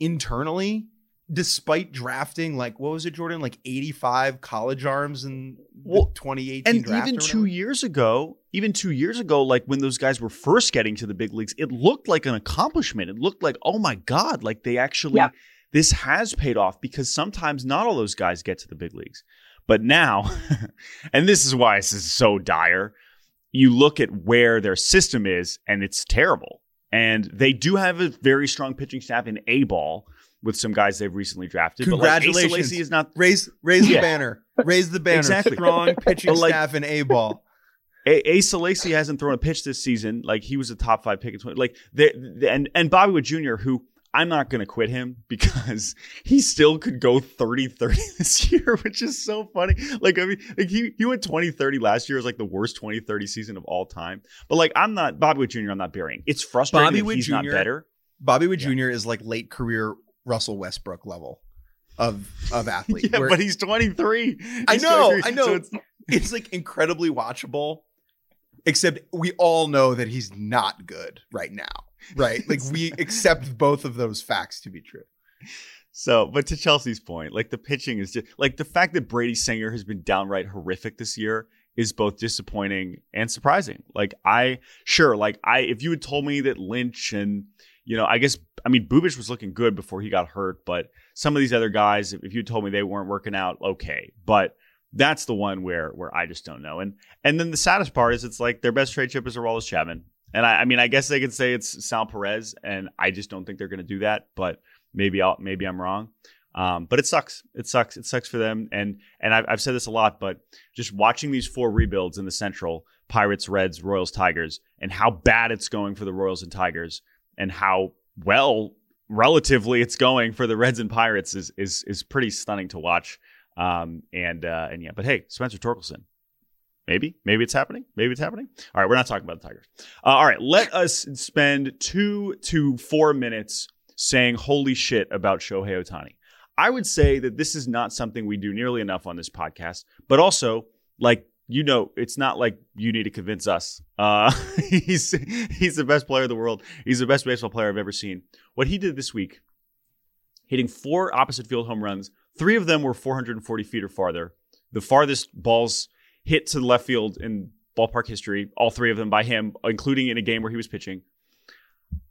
internally despite drafting like what was it, Jordan? Like 85 college arms in well, 2018 and even two years ago, even two years ago, like when those guys were first getting to the big leagues, it looked like an accomplishment. It looked like, oh my God, like they actually yeah. this has paid off because sometimes not all those guys get to the big leagues. But now, and this is why this is so dire, you look at where their system is and it's terrible. And they do have a very strong pitching staff in A ball with some guys they've recently drafted. Congratulations! But like, is not raise raise the banner, raise the banner. Exactly. Strong pitching like, staff and A ball. A- Asa Lacy hasn't thrown a pitch this season. Like he was a top five pick. In 20, like they, and and Bobby Witt Jr., who I'm not going to quit him because he still could go 30 30 this year, which is so funny. Like, I mean, like he, he went 20 30 last year. It was like the worst 20 30 season of all time. But like, I'm not Bobby Witt Jr., I'm not burying. It's frustrating Bobby that he's Jr., not better. Bobby Witt yeah. Jr. is like late career Russell Westbrook level of of athlete. yeah, but he's 23. I know, 23, I know. So it's, it's like incredibly watchable. Except we all know that he's not good right now. Right? Like we accept both of those facts to be true. So, but to Chelsea's point, like the pitching is just like the fact that Brady Singer has been downright horrific this year is both disappointing and surprising. Like I sure, like I if you had told me that Lynch and you know, I guess I mean Bubic was looking good before he got hurt, but some of these other guys, if you told me they weren't working out, okay. But that's the one where where I just don't know. And and then the saddest part is it's like their best trade chip is Aroldis Chapman. And I, I mean I guess they could say it's Sal Perez, and I just don't think they're gonna do that, but maybe I'll maybe I'm wrong. Um, but it sucks. It sucks. It sucks for them. And and I've, I've said this a lot, but just watching these four rebuilds in the Central Pirates, Reds, Royals, Tigers, and how bad it's going for the Royals and Tigers, and how well relatively it's going for the Reds and Pirates is is is pretty stunning to watch. Um, and uh, and yeah, but hey, Spencer Torkelson, Maybe, maybe it's happening. Maybe it's happening. All right, we're not talking about the Tigers. Uh, all right, let us spend two to four minutes saying holy shit about Shohei Ohtani. I would say that this is not something we do nearly enough on this podcast, but also like you know, it's not like you need to convince us. Uh, he's he's the best player in the world. He's the best baseball player I've ever seen. What he did this week, hitting four opposite field home runs. Three of them were 440 feet or farther. The farthest balls hit to the left field in ballpark history. All three of them by him, including in a game where he was pitching.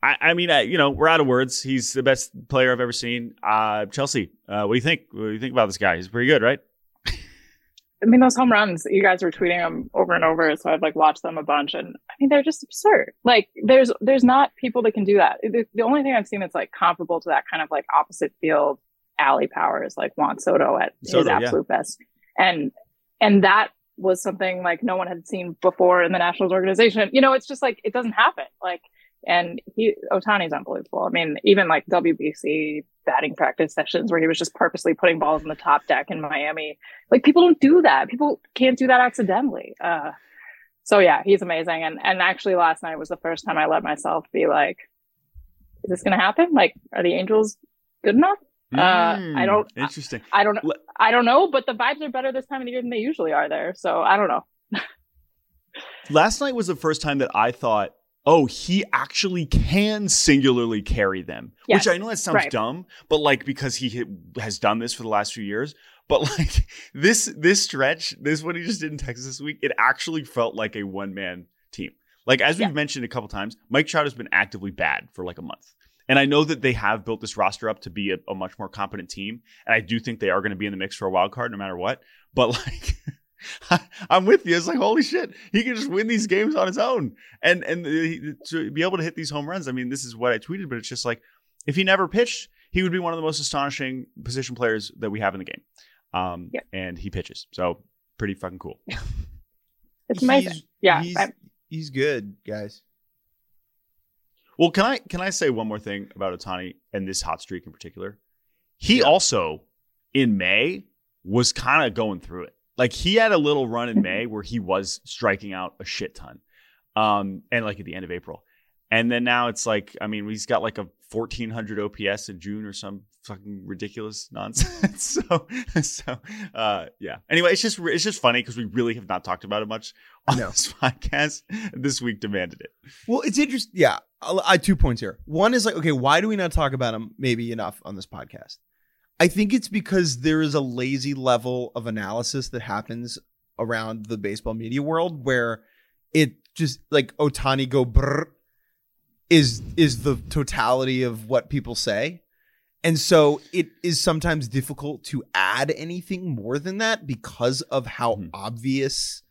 I, I mean, I, you know, we're out of words. He's the best player I've ever seen. Uh, Chelsea, uh, what do you think? What do you think about this guy? He's pretty good, right? I mean, those home runs, you guys were tweeting them over and over. So I've like watched them a bunch and I mean, they're just absurd. Like there's, there's not people that can do that. The, the only thing I've seen that's like comparable to that kind of like opposite field alley power is like Juan Soto at Soto, his absolute yeah. best. And, and that was something like no one had seen before in the Nationals organization. You know, it's just like, it doesn't happen. Like, and he Ohtani's unbelievable. I mean, even like WBC batting practice sessions where he was just purposely putting balls in the top deck in Miami. Like people don't do that. People can't do that accidentally. Uh, so yeah, he's amazing. And and actually last night was the first time I let myself be like, is this gonna happen? Like, are the Angels good enough? Mm, uh, I don't interesting. I, I don't I don't know, but the vibes are better this time of the year than they usually are there. So I don't know. last night was the first time that I thought oh, he actually can singularly carry them. Yes. Which I know that sounds right. dumb, but like because he has done this for the last few years. But like this this stretch, this what he just did in Texas this week, it actually felt like a one man team. Like as we've yeah. mentioned a couple times, Mike Trout has been actively bad for like a month. And I know that they have built this roster up to be a, a much more competent team. And I do think they are going to be in the mix for a wild card no matter what. But like I'm with you. It's like holy shit, he can just win these games on his own, and and he, to be able to hit these home runs. I mean, this is what I tweeted, but it's just like if he never pitched, he would be one of the most astonishing position players that we have in the game. Um, yep. and he pitches, so pretty fucking cool. it's amazing. He's, yeah, he's, he's good, guys. Well, can I can I say one more thing about Ohtani and this hot streak in particular? He yeah. also in May was kind of going through it. Like he had a little run in May where he was striking out a shit ton. Um, and like at the end of April. And then now it's like, I mean, he's got like a 1400 OPS in June or some fucking ridiculous nonsense. so, so, uh, yeah. Anyway, it's just, it's just funny because we really have not talked about it much on no. this podcast. This week demanded it. Well, it's interesting. Yeah. I have two points here. One is like, okay, why do we not talk about him maybe enough on this podcast? I think it's because there is a lazy level of analysis that happens around the baseball media world where it just like Ohtani go brr is is the totality of what people say. And so it is sometimes difficult to add anything more than that because of how mm-hmm. obvious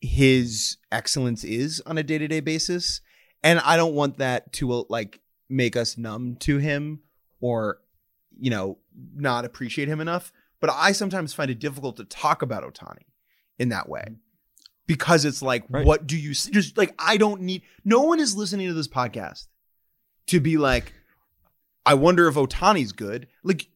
his excellence is on a day-to-day basis. And I don't want that to like make us numb to him or you know, not appreciate him enough. But I sometimes find it difficult to talk about Ohtani in that way mm-hmm. because it's like, right. what do you just like? I don't need, no one is listening to this podcast to be like, I wonder if Ohtani's good. Like,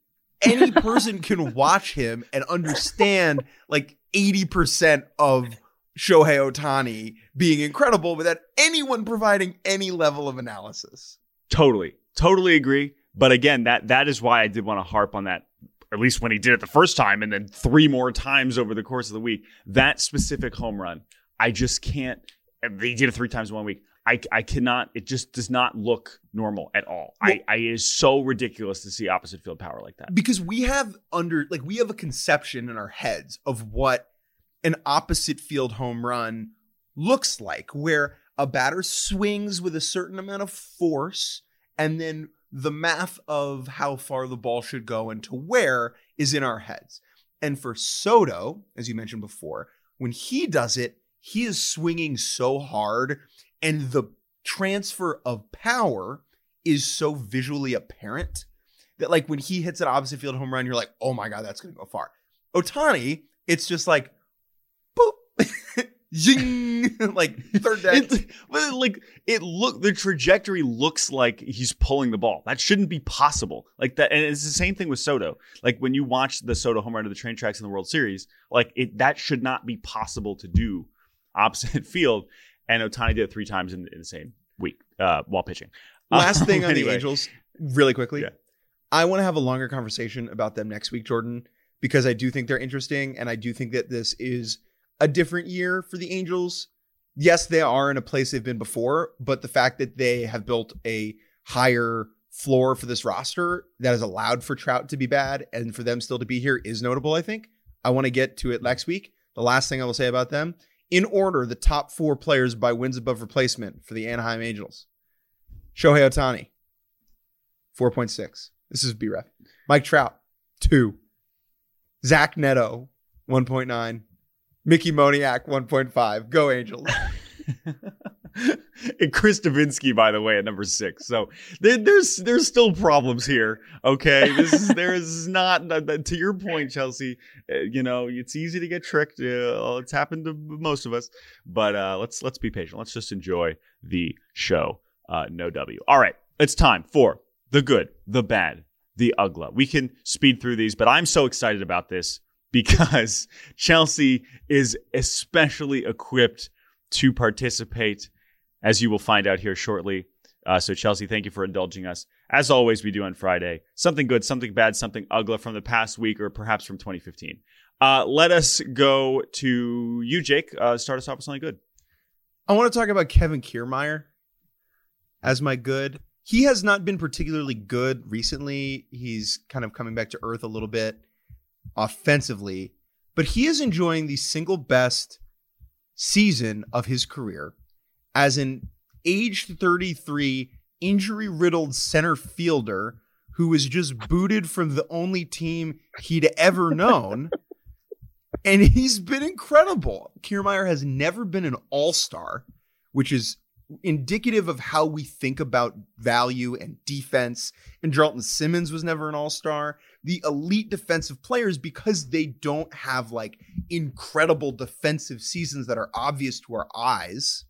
any person can watch him and understand like 80% of Shohei Ohtani being incredible without anyone providing any level of analysis. Totally. Totally agree. But again, that that is why I did want to harp on that at least when he did it the first time and then three more times over the course of the week. That specific home run, I just can't They did it three times in one week. I, I cannot. It just does not look normal at all. I, I it is so ridiculous to see opposite field power like that. because we have under like we have a conception in our heads of what an opposite field home run looks like where a batter swings with a certain amount of force and then the math of how far the ball should go and to where is in our heads and for soto as you mentioned before when he does it he is swinging so hard and the transfer of power is so visually apparent that like when he hits an opposite field home run, you're like, oh my god, that's gonna go far. Ohtani, it's just like, zing, like third deck. Like it look the trajectory looks like he's pulling the ball. That shouldn't be possible. Like that, and it's the same thing with Soto. Like when you watch the Soto home run to the train tracks in the World Series, like it that should not be possible to do opposite field. And Ohtani did it three times in, in the same week uh, while pitching. Last Um, thing on the. Angels, really quickly. Yeah. I want to have a longer conversation about them next week, Jordan, because I do think they're interesting, and I do think that this is a different year for the Angels. Yes, they are in a place they've been before, but the fact that they have built a higher floor for this roster that has allowed for Trout to be bad and for them still to be here is notable, I think. I want to get to it next week. The last thing I will say about them in order, the top four players by wins above replacement for the Anaheim Angels Shohei Ohtani, 4.6. This is BREF. Mike Trout, 2. Zach Neto, 1.9. Mickey Moniak, 1.5. Go Angels. and Chris Davinsky, by the way, at number six. So there, there's there's still problems here. Okay, this is there is not to your point, Chelsea. uh, You know, it's easy to get tricked. Uh, it's happened to most of us. But uh, let's let's be patient. Let's just enjoy the show. Uh, no W. All right, it's time for the good, the bad, the ugly. We can speed through these, but I'm so excited about this because Chelsea is especially equipped to participate, as you will find out here shortly. Uh, so, Chelsea, thank you for indulging us. As always, we do on Friday something good, something bad, something ugly from the past week or perhaps from 2015. Uh, let us go to you, Jake. Uh, start us off with something good. I want to talk about Kevin Kiermaier as my good. He has not been particularly good recently. He's kind of coming back to earth a little bit offensively, but he is enjoying the single best season of his career as an age 33 injury riddled center fielder who was just booted from the only team he'd ever known. and he's been incredible. Kiermaier has never been an all star, which is indicative of how we think about value and defense. And Andrelton Simmons was never an all star. The elite defensive players, because they don't have like incredible defensive seasons that are obvious to our eyes,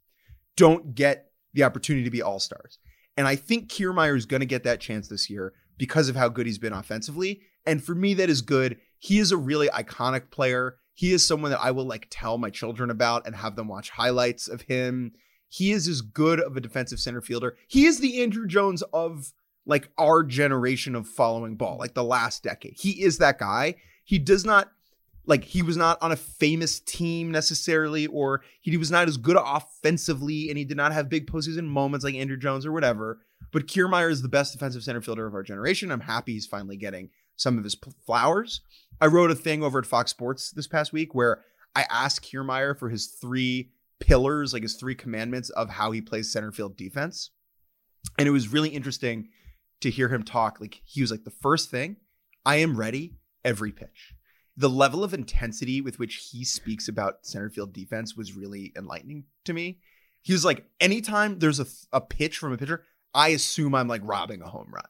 don't get the opportunity to be all stars. And I think Kiermaier is going to get that chance this year because of how good he's been offensively. And for me, that is good. He is a really iconic player. He is someone that I will like tell my children about and have them watch highlights of him. He is as good of a defensive center fielder. He is the Andruw Jones of like our generation of following ball, like the last decade. He is that guy. He does not like he was not on a famous team necessarily, or he was not as good offensively, and he did not have big postseason moments like Andruw Jones or whatever. But Kiermaier is the best defensive center fielder of our generation. I'm happy he's finally getting some of his flowers. I wrote a thing over at Fox Sports this past week where I asked Kiermaier for his three pillars, like his three commandments of how he plays center field defense. And it was really interesting to hear him talk. Like he was like, the first thing, I am ready every pitch. The level of intensity with which he speaks about center field defense was really enlightening to me. He was like, anytime there's a, a pitch from a pitcher, I assume I'm like robbing a home run.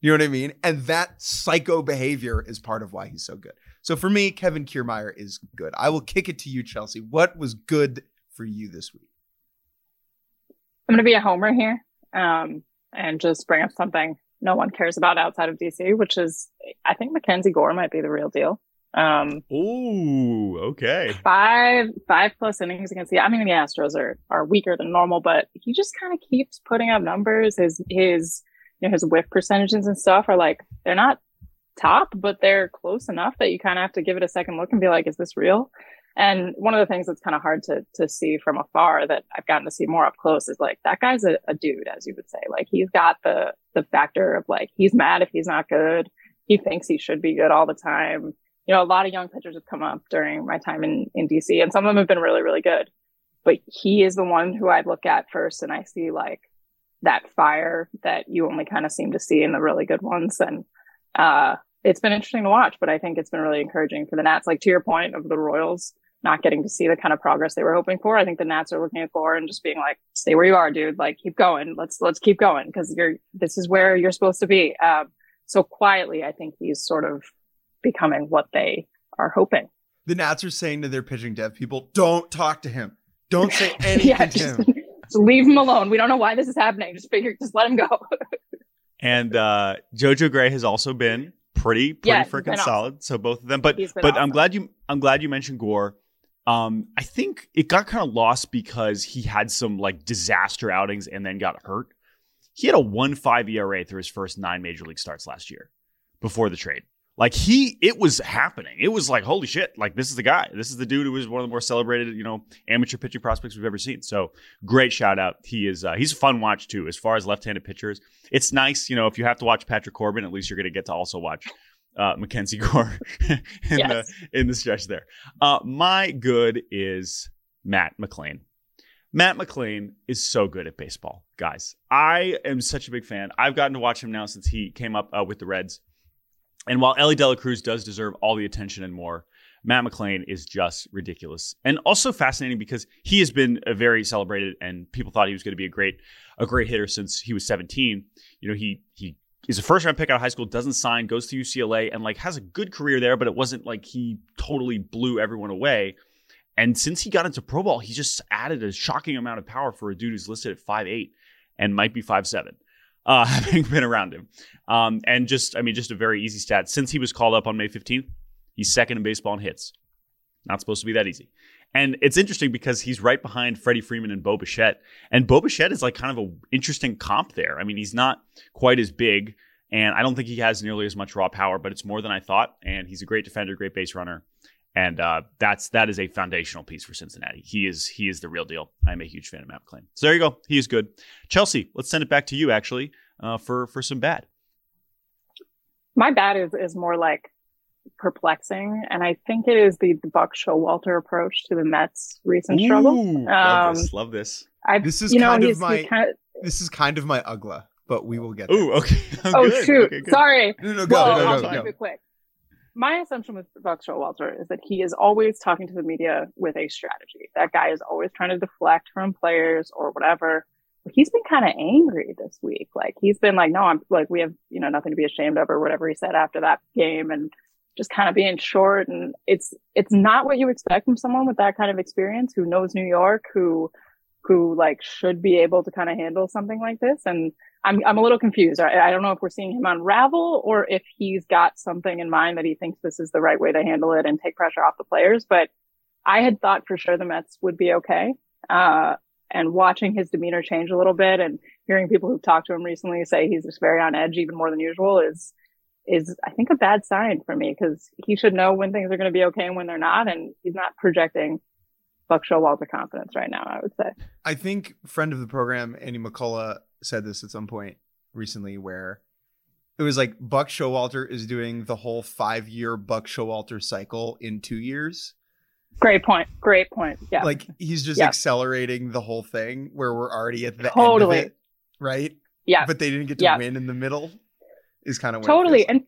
You know what I mean? And that psycho behavior is part of why he's so good. So for me, Kevin Kiermaier is good. I will kick it to you, Chelsea. What was good for you this week? I'm going to be a homer here um, and just bring up something no one cares about outside of DC, which is I think Mackenzie Gore might be the real deal. Um, Ooh, okay. five five plus innings against the I mean the Astros are are weaker than normal, but he just kind of keeps putting up numbers. His his you know his whiff percentages and stuff are like they're not top, but they're close enough that you kind of have to give it a second look and be like, is this real? And one of the things that's kind of hard to to see from afar that I've gotten to see more up close is like that guy's a, a dude, as you would say. Like he's got the the factor of like he's mad if he's not good. He thinks he should be good all the time. You know, a lot of young pitchers have come up during my time in, in DC and some of them have been really, really good. But he is the one who I look at first and I see like that fire that you only kind of seem to see in the really good ones. And uh it's been interesting to watch, but I think it's been really encouraging for the Nats. Like to your point of the Royals, not getting to see the kind of progress they were hoping for. I think the Nats are looking at Gore and just being like, stay where you are, dude. Like, keep going. Let's, let's keep going because you're, this is where you're supposed to be. Um, so quietly, I think he's sort of becoming what they are hoping. The Nats are saying to their pitching dev people, don't talk to him. Don't say anything yeah, to him. just leave him alone. We don't know why this is happening. Just figure, just let him go. And uh, Jojo Gray has also been pretty pretty Yeah, freaking been awesome. solid. So both of them, but He's been but I'm glad you I'm glad you mentioned Gore. Um, I think it got kind of lost because he had some like disaster outings and then got hurt. He had a one five ERA through his first nine major league starts last year before the trade. Like he, it was happening. It was like holy shit! Like this is the guy. This is the dude who was one of the more celebrated, you know, amateur pitching prospects we've ever seen. So great shout out. He is. Uh, he's a fun watch too. As far as left-handed pitchers, it's nice. You know, if you have to watch Patrick Corbin, at least you're going to get to also watch uh, Mackenzie Gore in Yes. the in the stretch there. Uh, my good is Matt McLain. Matt McLain is so good at baseball, guys. I am such a big fan. I've gotten to watch him now since he came up uh, with the Reds. And while Elly De La Cruz does deserve all the attention and more, Matt McLain is just ridiculous and also fascinating because he has been a very celebrated and people thought he was going to be a great a great hitter since he was 17. You know, he he is a first round pick out of high school, doesn't sign, goes to UCLA and like has a good career there, but it wasn't like he totally blew everyone away. And since he got into pro ball, he just added a shocking amount of power for a dude who's listed at 5'8 and might be 5'7, uh, having been around him. Um, and just, I mean, just a very easy stat. Since he was called up on May 15th, he's second in baseball in hits. Not supposed to be that easy. And it's interesting because he's right behind Freddie Freeman and Bo Bichette. And Bo Bichette is like kind of an interesting comp there. I mean, he's not quite as big, and I don't think he has nearly as much raw power, but it's more than I thought. And he's a great defender, great base runner. And uh, that's that is a foundational piece for Cincinnati. He is he is the real deal. I'm a huge fan of Matt McLain. So there you go. He is good. Chelsea, let's send it back to you actually uh, for for some bad. My bad is, is more like perplexing. And I think it is the, the Buck Showalter approach to the Mets recent struggle. Ooh, love Um, this. Love this. I, This is you know, kind of my- kind of, This is kind of my ugla, but we will get there. Ooh, okay. oh Good. shoot. Okay, good. Sorry. No, no, go, well, go, I'll go, keep go. it quick. My assumption with Buck Showalter is that he is always talking to the media with a strategy. That guy is always trying to deflect from players or whatever. But he's been kind of angry this week. Like he's been like, no, I'm like, we have, you know, nothing to be ashamed of or whatever he said after that game and just kind of being short. And it's, it's not what you expect from someone with that kind of experience who knows New York, who, who like should be able to kind of handle something like this. And I'm I'm a little confused. I, I don't know if we're seeing him unravel or if he's got something in mind that he thinks this is the right way to handle it and take pressure off the players. But I had thought for sure the Mets would be okay. Uh, and watching his demeanor change a little bit and hearing people who've talked to him recently say he's just very on edge even more than usual is is I think a bad sign for me because he should know when things are going to be okay and when they're not, and he's not projecting Buck Showalter confidence right now. I would say. I think friend of the program, Andy McCullough, said this at some point recently where it was like Buck Showalter is doing the whole five year Buck Showalter cycle in two years. Great point. Great point. Yeah. Like he's just Yeah. accelerating the whole thing where we're already at the Totally. end of it, right? yeah. But they didn't get to Yeah. win in the middle. Is kind of totally and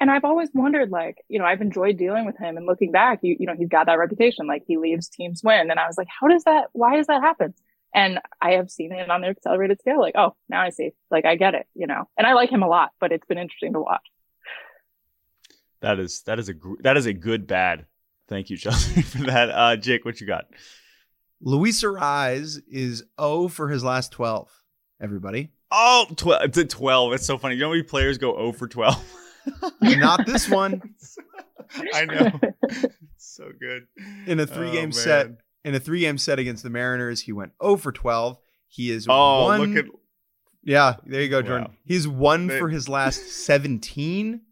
and i've always wondered like you know i've enjoyed dealing with him and looking back you, you know he's got that reputation like he leaves teams win and i was like how does that why does that happen and i have seen it on the accelerated scale like oh now i see like i get it you know and i like him a lot but it's been interesting to watch That is that is a gr- that is a good bad. Thank you, Chelsea, for that. Uh, Jake, what you got? Luis Arraez is 0 for his last 12. Everybody. Oh, 12, it's a 12. It's so funny. You know how many players go 0 for 12? Not this one. I know. so good. In a three oh, game man. set, in a three game set against the Mariners, he went 0 for 12. He is Oh, one. look at yeah, there you go, Jordan. Wow. He's one They- for his last 17,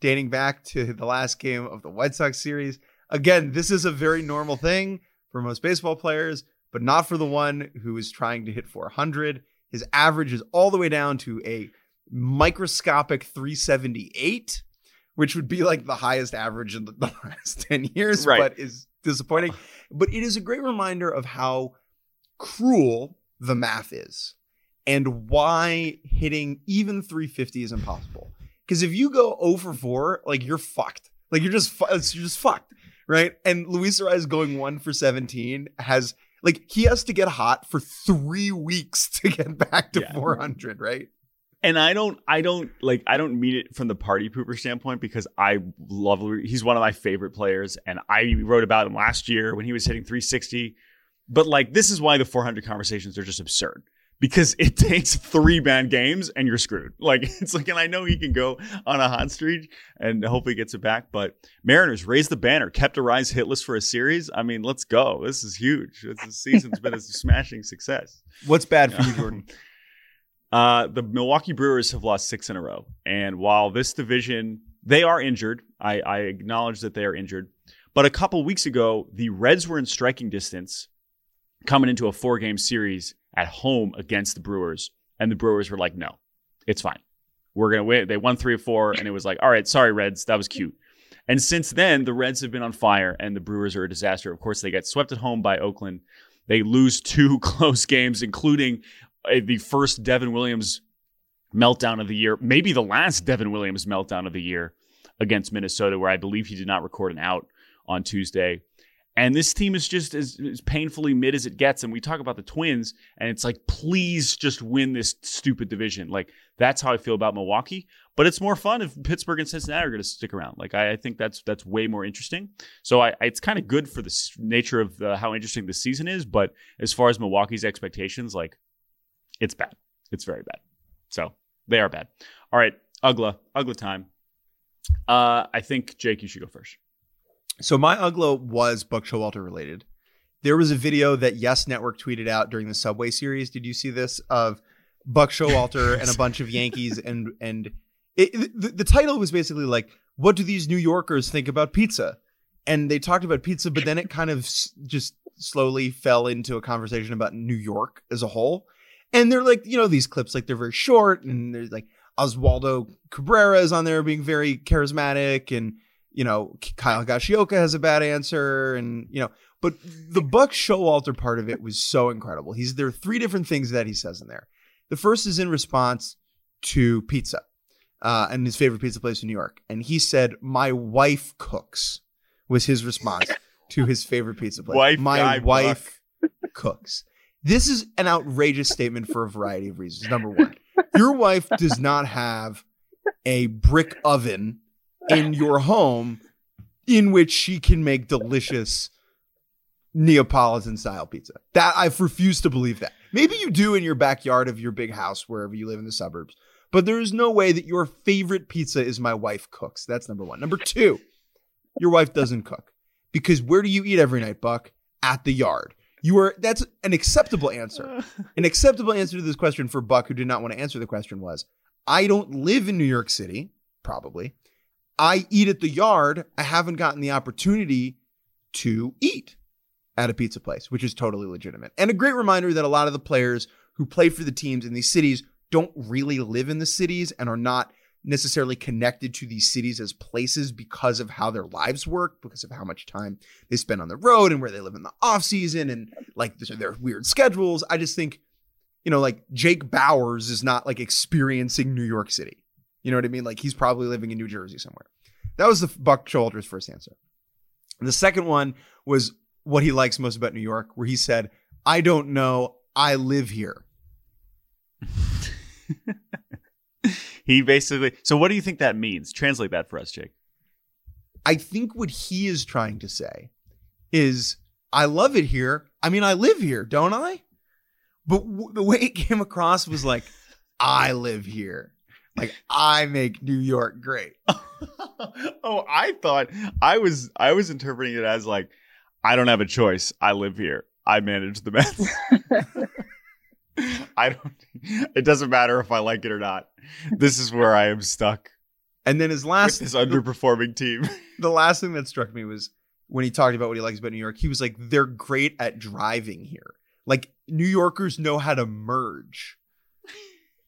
dating back to the last game of the White Sox series. Again, this is a very normal thing for most baseball players, but not for the one who is trying to hit 400. His average is all the way down to a microscopic 378, which would be like the highest average in the, last 10 years, Right. but is disappointing. But it is a great reminder of how cruel the math is and why hitting even 350 is impossible. Because if you go oh over 4, like you're fucked. Like you're just fu- you're just fucked, right? And Luis Arraez going 1 for 17 has like he has to get hot for 3 weeks to get back to Yeah. 400, right? And I don't, I don't like, I don't mean it from the party pooper standpoint because I love. He's one of my favorite players, and I wrote about him last year when he was hitting 360. But like, this is why the 400 conversations are just absurd because it takes three bad games and you're screwed. Like, it's like, and I know he can go on a hot streak and hopefully gets it back. But Mariners raised the banner, kept Arraez hitless for a series. I mean, let's go. This is huge. This season's been a smashing success. What's bad for you, Jordan? Uh, the Milwaukee Brewers have lost six in a row. And while this division, they are injured, I, I acknowledge that they are injured. But a couple weeks ago, the Reds were in striking distance coming into a four game series at home against the Brewers. And the Brewers were like, no, it's fine. We're to win. They won three or four. And it was like, all right, sorry, Reds. That was cute. And since then, the Reds have been on fire and the Brewers are a disaster. Of course, they get swept at home by Oakland. They lose two close games, including uh, the first Devin Williams meltdown of the year, maybe the last Devin Williams meltdown of the year against Minnesota, where I believe he did not record an out on Tuesday. And this team is just as, as painfully mid as it gets. And we talk about the Twins, and it's like, please just win this stupid division. Like, that's how I feel about Milwaukee. But it's more fun if Pittsburgh and Cincinnati are going to stick around. Like, I, I think that's that's way more interesting. So I, it's kind of good for the nature of the, how interesting the season is. But as far as Milwaukee's expectations, like, it's bad. It's very bad. So they are bad. All right, Uggla, Uggla time. Uh, I think Jake, you should go first. So my Uggla was Buck Showalter related. There was a video that Yes Network tweeted out during the Subway series. Did you see this of Buck Showalter and a bunch of Yankees and and it, the, the title was basically like, "What do these New Yorkers think about pizza?" And they talked about pizza, but then it kind of s- just slowly fell into a conversation about New York as a whole. And they're like, you know, these clips like they're very short, and there's like Oswaldo Cabrera is on there being very charismatic, and you know, Kyle Higashioka has a bad answer, and you know, but the Buck Showalter part of it was so incredible. He's there are three different things that he says in there. The first is in response to pizza, uh, and his favorite pizza place in New York, and he said, "My wife cooks," was his response to his favorite pizza place. Wife My wife cooks. This is an outrageous statement for a variety of reasons. Number one, your wife does not have a brick oven in your home in which she can make delicious Neapolitan style pizza. That I've refused to believe that. Maybe you do in your backyard of your big house wherever you live in the suburbs, but there is no way that your favorite pizza is my wife cooks. That's number one. Number two, your wife doesn't cook because where do you eat every night, Buck? At the yard. You are that's an acceptable answer. An acceptable answer to this question for Buck, who did not want to answer the question, was I don't live in New York City, probably. I eat at the yard. I haven't gotten the opportunity to eat at a pizza place, which is totally legitimate. And a great reminder that a lot of the players who play for the teams in these cities don't really live in the cities and are not necessarily connected to these cities as places because of how their lives work, because of how much time they spend on the road and where they live in the off season and like their- weird schedules. I just think, you know, like Jake Bauers is not like experiencing New York City. You know what I mean? Like he's probably living in New Jersey somewhere. That was the Buck Showalter's first answer. The second one was what he likes most about New York, where he said, I don't know, I live here. He basically. So, what do you think that means? Translate that for us, Jake. I think what he is trying to say is, I love it here. I mean, I live here, don't I? But w- the way it came across was like, I live here. Like, I make New York great. oh, I thought I was I was interpreting it as like I don't have a choice. I live here. I manage the Mets. I don't. It doesn't matter if I like it or not. This is where I am stuck And then his last, his underperforming team. the last thing that struck me was when he talked about what he likes about New York, he was like, they're great at driving here. Like New Yorkers know how to merge,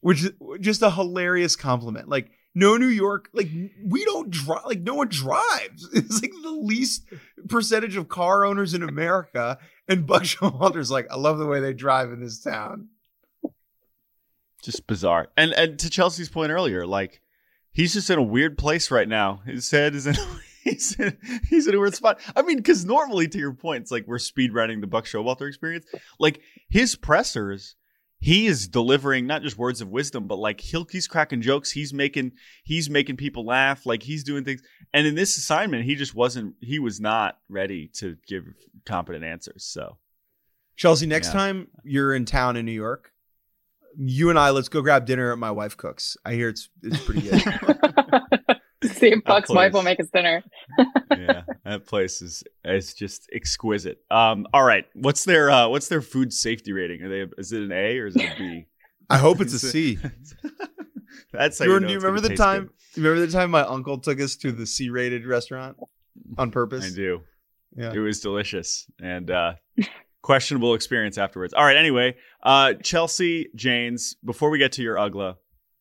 which is just a hilarious compliment. Like, no New York, like we don't drive, like no one drives. It's like the least percentage of car owners in America. And Buck Showalter's like, I love the way they drive in this town. Just bizarre. And and to Chelsea's point earlier, like he's just in a weird place right now. His head is in he's in, he's in a weird spot. I mean, because normally, to your point, it's like we're speed running the Buck Showalter experience. Like his pressers, he is delivering not just words of wisdom, but like he'll, he's cracking jokes. He's making he's making people laugh. Like he's doing things. And in this assignment, he just wasn't. He was not ready to give competent answers. So, Chelsea, next Yeah. time you're in town in New York, you and I let's go grab dinner at my wife cooks. I hear it's it's pretty good. See if Buck's place. wife will make us dinner. yeah, that place is is just exquisite. Um, all right, what's their uh, what's their food safety rating? Are they is it an A or is it a B? I hope it's a C. That's how Jordan, you do you it's remember the taste time? good. You remember the time my uncle took us to the C-rated restaurant on purpose? I do. Yeah. It was delicious and uh, questionable experience afterwards. All right. Anyway, uh, Chelsea Janes. Before we get to your Uggla,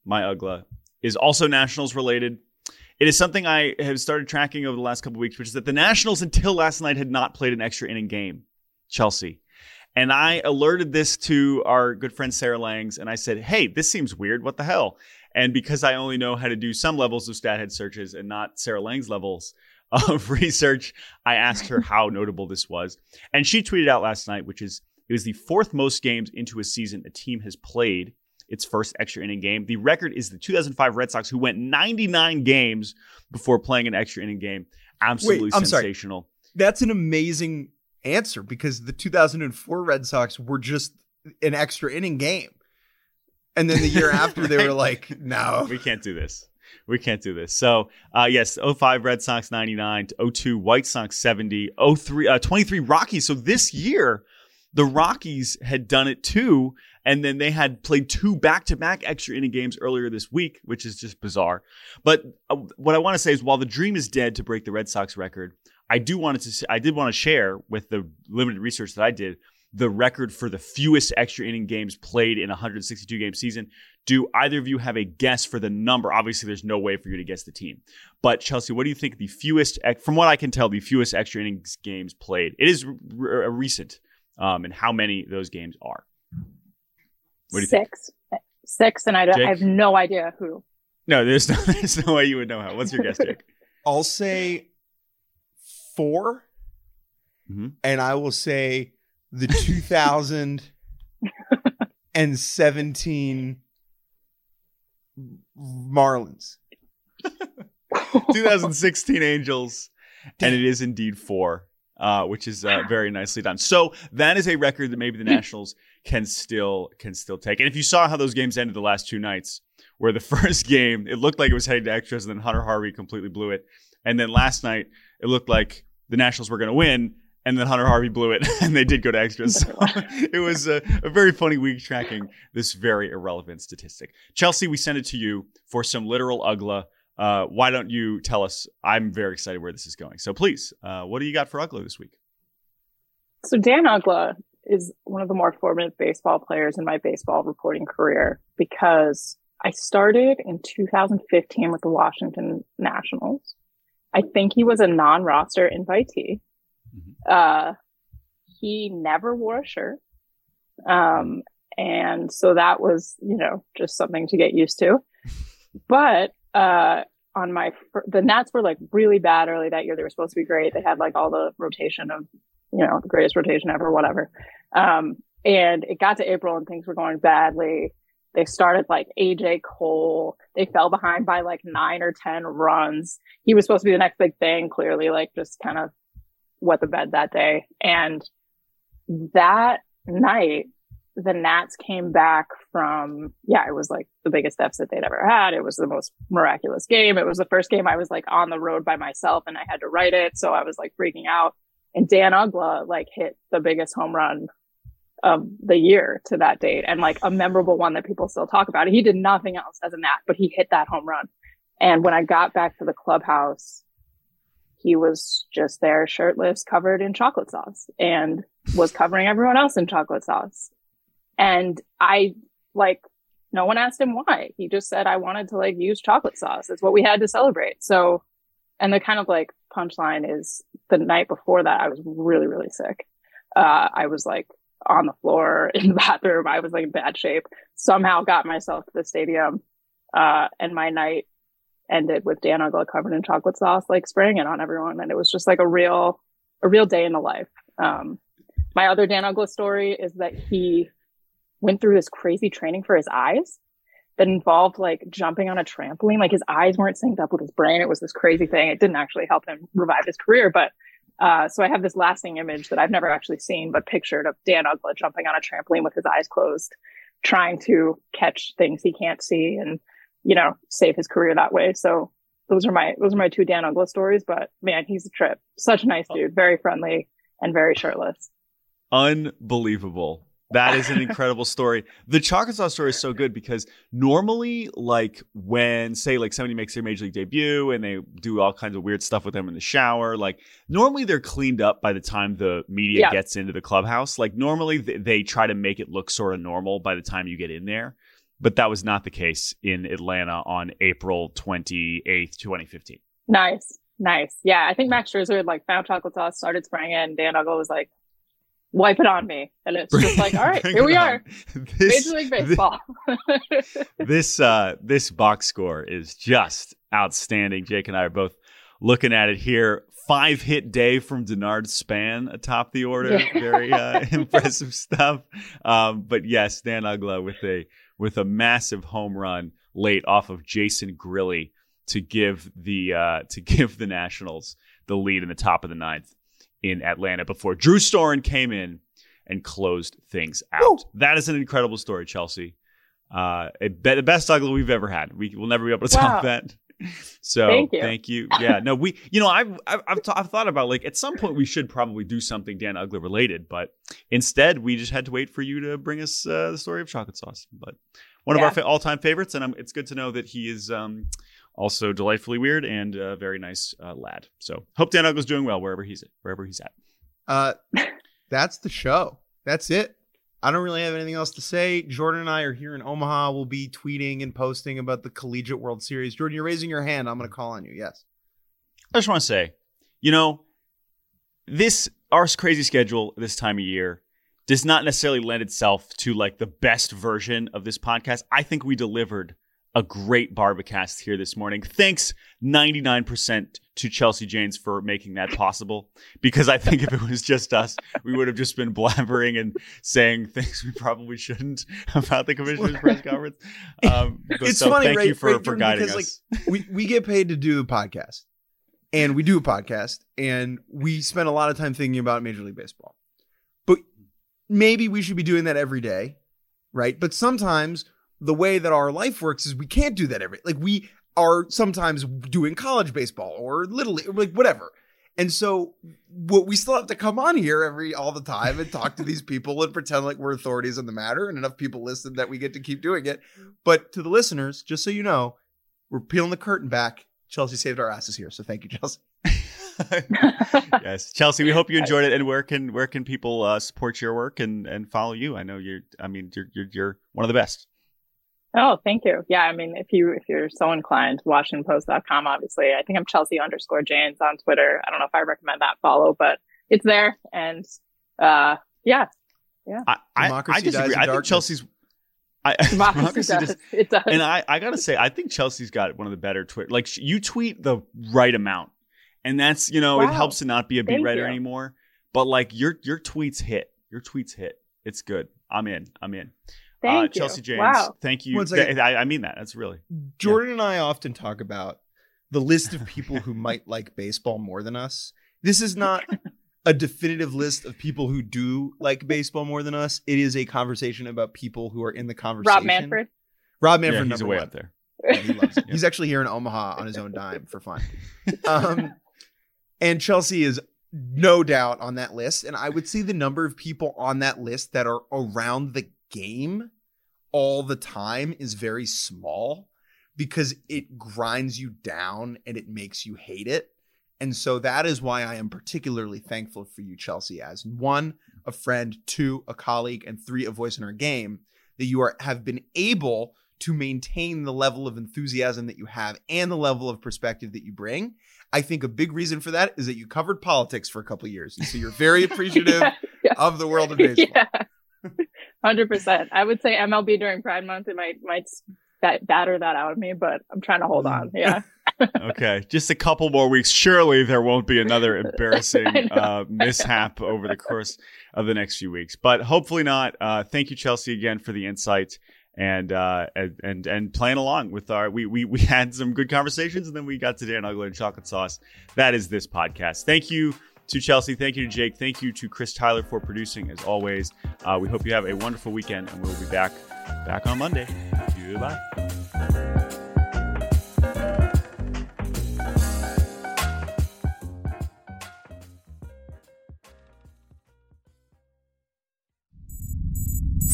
my Uggla is also Nationals related. It is something I have started tracking over the last couple weeks, which is that the Nationals until last night had not played an extra inning game. Chelsea. And I alerted this to our good friend Sarah Langs, and I said, "Hey, this seems weird. What the hell?" And because I only know how to do some levels of Stathead searches and not Sarah Lang's levels of research, I asked her how notable this was. And she tweeted out last night, which is it was the fourth most games into a season a team has played its first extra inning game. The record is the 2005 Red Sox, who went 99 games before playing an extra inning game. Absolutely sorry. sensational. That's an amazing answer because the 2004 Red Sox were just an extra inning game. And then the year after they were like, no. we can't do this. We can't do this. So, uh, yes, 05 Red Sox 99, 02 White Sox 70, 03, uh, 23 Rockies. So this year, the Rockies had done it too. And then they had played two back to back extra inning games earlier this week, which is just bizarre. But uh, what I want to say is while the dream is dead to break the Red Sox record, I do wanted to, I did want to share with the limited research that I did the record for the fewest extra inning games played in a 162 game season. Do either of you have a guess for the number? Obviously, there's no way for you to guess the team. But Chelsea, what do you think the fewest, from what I can tell, the fewest extra innings games played? It is r- r- recent, um, and how many those games are? What do you think? Six. Six, and I. I have no idea who. No, there's no, there's no way you would know how. What's your guess, Jake? I'll say four. Mhm. And I will say the 2017 Marlins. 2016 Angels, and it is indeed four, uh, which is uh, very nicely done. So that is a record that maybe the Nationals can still can still take. And if you saw how those games ended the last two nights, where the first game it looked like it was heading to extras, and then Hunter Harvey completely blew it, and then last night it looked like the Nationals were going to win. And then Hunter Harvey blew it, and they did go to extras. So it was a, a very funny week tracking this very irrelevant statistic. Chelsea, we send it to you for some literal Uggla. Uh, why don't you tell us? I'm very excited where this is going. So please, uh, what do you got for Uggla this week? So Dan Uggla is one of the more formative baseball players in my baseball reporting career because I started in 2015 with the Washington Nationals. I think he was a non-roster invitee. Uh, he never wore a shirt. Um, and so that was, you know, just something to get used to. But, uh, on my, fir- the Nats were like really bad early that year. They were supposed to be great. They had like all the rotation of, you know, the greatest rotation ever, whatever. Um, and it got to April and things were going badly. They started like AJ Cole. They fell behind by like nine or 10 runs. He was supposed to be the next big thing, clearly, like just kind of wet the bed that day. And that night, the Nats came back from, yeah, it was like the biggest deficit they'd ever had. It was the most miraculous game. It was the first game I was like on the road by myself and I had to write it. So I was like freaking out. And Dan Uggla like hit the biggest home run of the year to that date and like a memorable one that people still talk about. He did nothing else as a Nat, but he hit that home run. And when I got back to the clubhouse, he was just there shirtless, covered in chocolate sauce and was covering everyone else in chocolate sauce. And I like, no one asked him why. He just said, I wanted to like use chocolate sauce. It's what we had to celebrate. So, and the kind of like punchline is the night before that, I was really, really sick. Uh, I was like on the floor in the bathroom. I was like in bad shape. Somehow got myself to the stadium. Uh, and my night ended with Dan Uggla covered in chocolate sauce, like spraying it on everyone. And it was just like a real, a real day in the life. Um, my other Dan Uggla story is that he went through this crazy training for his eyes that involved like jumping on a trampoline. Like his eyes weren't synced up with his brain. It was this crazy thing. It didn't actually help him revive his career, but uh, so I have this lasting image that I've never actually seen, but pictured of Dan Uggla jumping on a trampoline with his eyes closed, trying to catch things he can't see and you know, save his career that way. So those are my those are my two Dan Uggla stories. But man, he's a trip. Such a nice dude, very friendly and very shirtless. Unbelievable. That is an incredible story. The chocolate sauce story is so good because normally, like when say like somebody makes their major league debut and they do all kinds of weird stuff with them in the shower, like normally they're cleaned up by the time the media yeah. gets into the clubhouse. Like normally they try to make it look sort of normal by the time you get in there but that was not the case in Atlanta on April 28th, 2015. Nice. Nice. Yeah. I think mm. Max Scherzer had like found chocolate sauce, started spraying it, and Dan Uggla was like, wipe it on me. And it's just like, all right, here we are. This, Major League Baseball. this, this, uh, this box score is just outstanding. Jake and I are both looking at it here. Five hit day from Denard Span atop the order. Yeah. Very uh, impressive stuff. Um, but yes, Dan Uggla with a with a massive home run late off of Jason Grilli to give the uh, to give the Nationals the lead in the top of the ninth in Atlanta before Drew Storen came in and closed things out. Woo! That is an incredible story, Chelsea. Uh, the best Uggla we've ever had. We will never be able to wow. top that. So thank you. thank you. Yeah, no, we, you know, I've I've I've, th- I've, thought about like at some point we should probably do something Dan Uggla related, but instead we just had to wait for you to bring us uh, the story of chocolate sauce. But one yeah. of our fa- all-time favorites, and I'm, it's good to know that he is um, also delightfully weird and a very nice uh, lad. So hope Dan Uggla's doing well wherever he's at, wherever he's at. Uh, that's the show. That's it. I don't really have anything else to say. Jordan and I are here in Omaha. We'll be tweeting and posting about the Collegiate World Series. Jordan, you're raising your hand. I'm going to call on you. Yes. I just want to say, you know, this our crazy schedule this time of year does not necessarily lend itself to like the best version of this podcast. I think we delivered a great Bar-B-Cast here this morning. Thanks 99% to Chelsea Janes for making that possible. Because I think if it was just us, we would have just been blabbering and saying things we probably shouldn't about the commissioner's press conference. Um, it's so funny, thank right, you for, right, for guiding because, us. Like, we, we get paid to do a podcast. And we do a podcast and we spend a lot of time thinking about Major League Baseball. But maybe we should be doing that every day, right? But sometimes the way that our life works is we can't do that every like we are sometimes doing college baseball or little like whatever. And so what we still have to come on here every all the time and talk to these people and pretend like we're authorities on the matter and enough people listen that we get to keep doing it. But to the listeners, just so you know, we're peeling the curtain back. Chelsea saved our asses here. So thank you, Chelsea. yes, Chelsea. We hope you enjoyed it. And where can where can people uh, support your work and and follow you? I know you're. I mean, you're you're, you're one of the best. Oh, thank you. Yeah, I mean, if you if you're so inclined, WashingtonPost.com. Obviously, I think I'm Chelsea underscore Janes on Twitter. I don't know if I recommend that follow, but it's there. And uh, yeah, yeah. I, I, I disagree. I think Chelsea's. I, democracy, does. Does, it does. And I, I gotta say, I think Chelsea's got one of the better Twitter. Like you tweet the right amount, and that's you know wow. it helps to not be a beat writer you. anymore. But like your your tweets hit, your tweets hit. It's good. I'm in. I'm in. Thank uh, you. Chelsea Janes. Wow. Thank you. I, I, mean that. That's really. Jordan yeah. and I often talk about the list of people who might like baseball more than us. This is not a definitive list of people who do like baseball more than us. It is a conversation about people who are in the conversation. Rob Manfred. Rob Manfred. Yeah, he's way one. up there. Yeah, he loves it. He's actually here in Omaha on his own dime for fun. Um, and Chelsea is no doubt on that list. And I would see the number of people on that list that are around the game all the time is very small because it grinds you down and it makes you hate it. And so that is why I am particularly thankful for you, Chelsea, as one, a friend, two, a colleague, and three, a voice in our game, that you are have been able to maintain the level of enthusiasm that you have and the level of perspective that you bring. I think a big reason for that is that you covered politics for a couple years. And so you're very appreciative Yeah, yeah. of the world of baseball. Yeah, hundred percent. I would say MLB during Pride Month it might might bat- batter that out of me, but I'm trying to hold Mm. on. Yeah, Okay, just a couple more weeks. Surely there won't be another embarrassing uh, mishap over the course of the next few weeks, but hopefully not. Uh, thank you, Chelsea, again for the insight and uh, and and playing along with our. We we we had some good conversations, and then we got to Dan Uggla and chocolate sauce. That is this podcast. Thank you. To Chelsea, thank you to Jake, thank you to Chris Tyler for producing as always. Uh, we hope you have a wonderful weekend, and we'll be back back on Monday. Goodbye.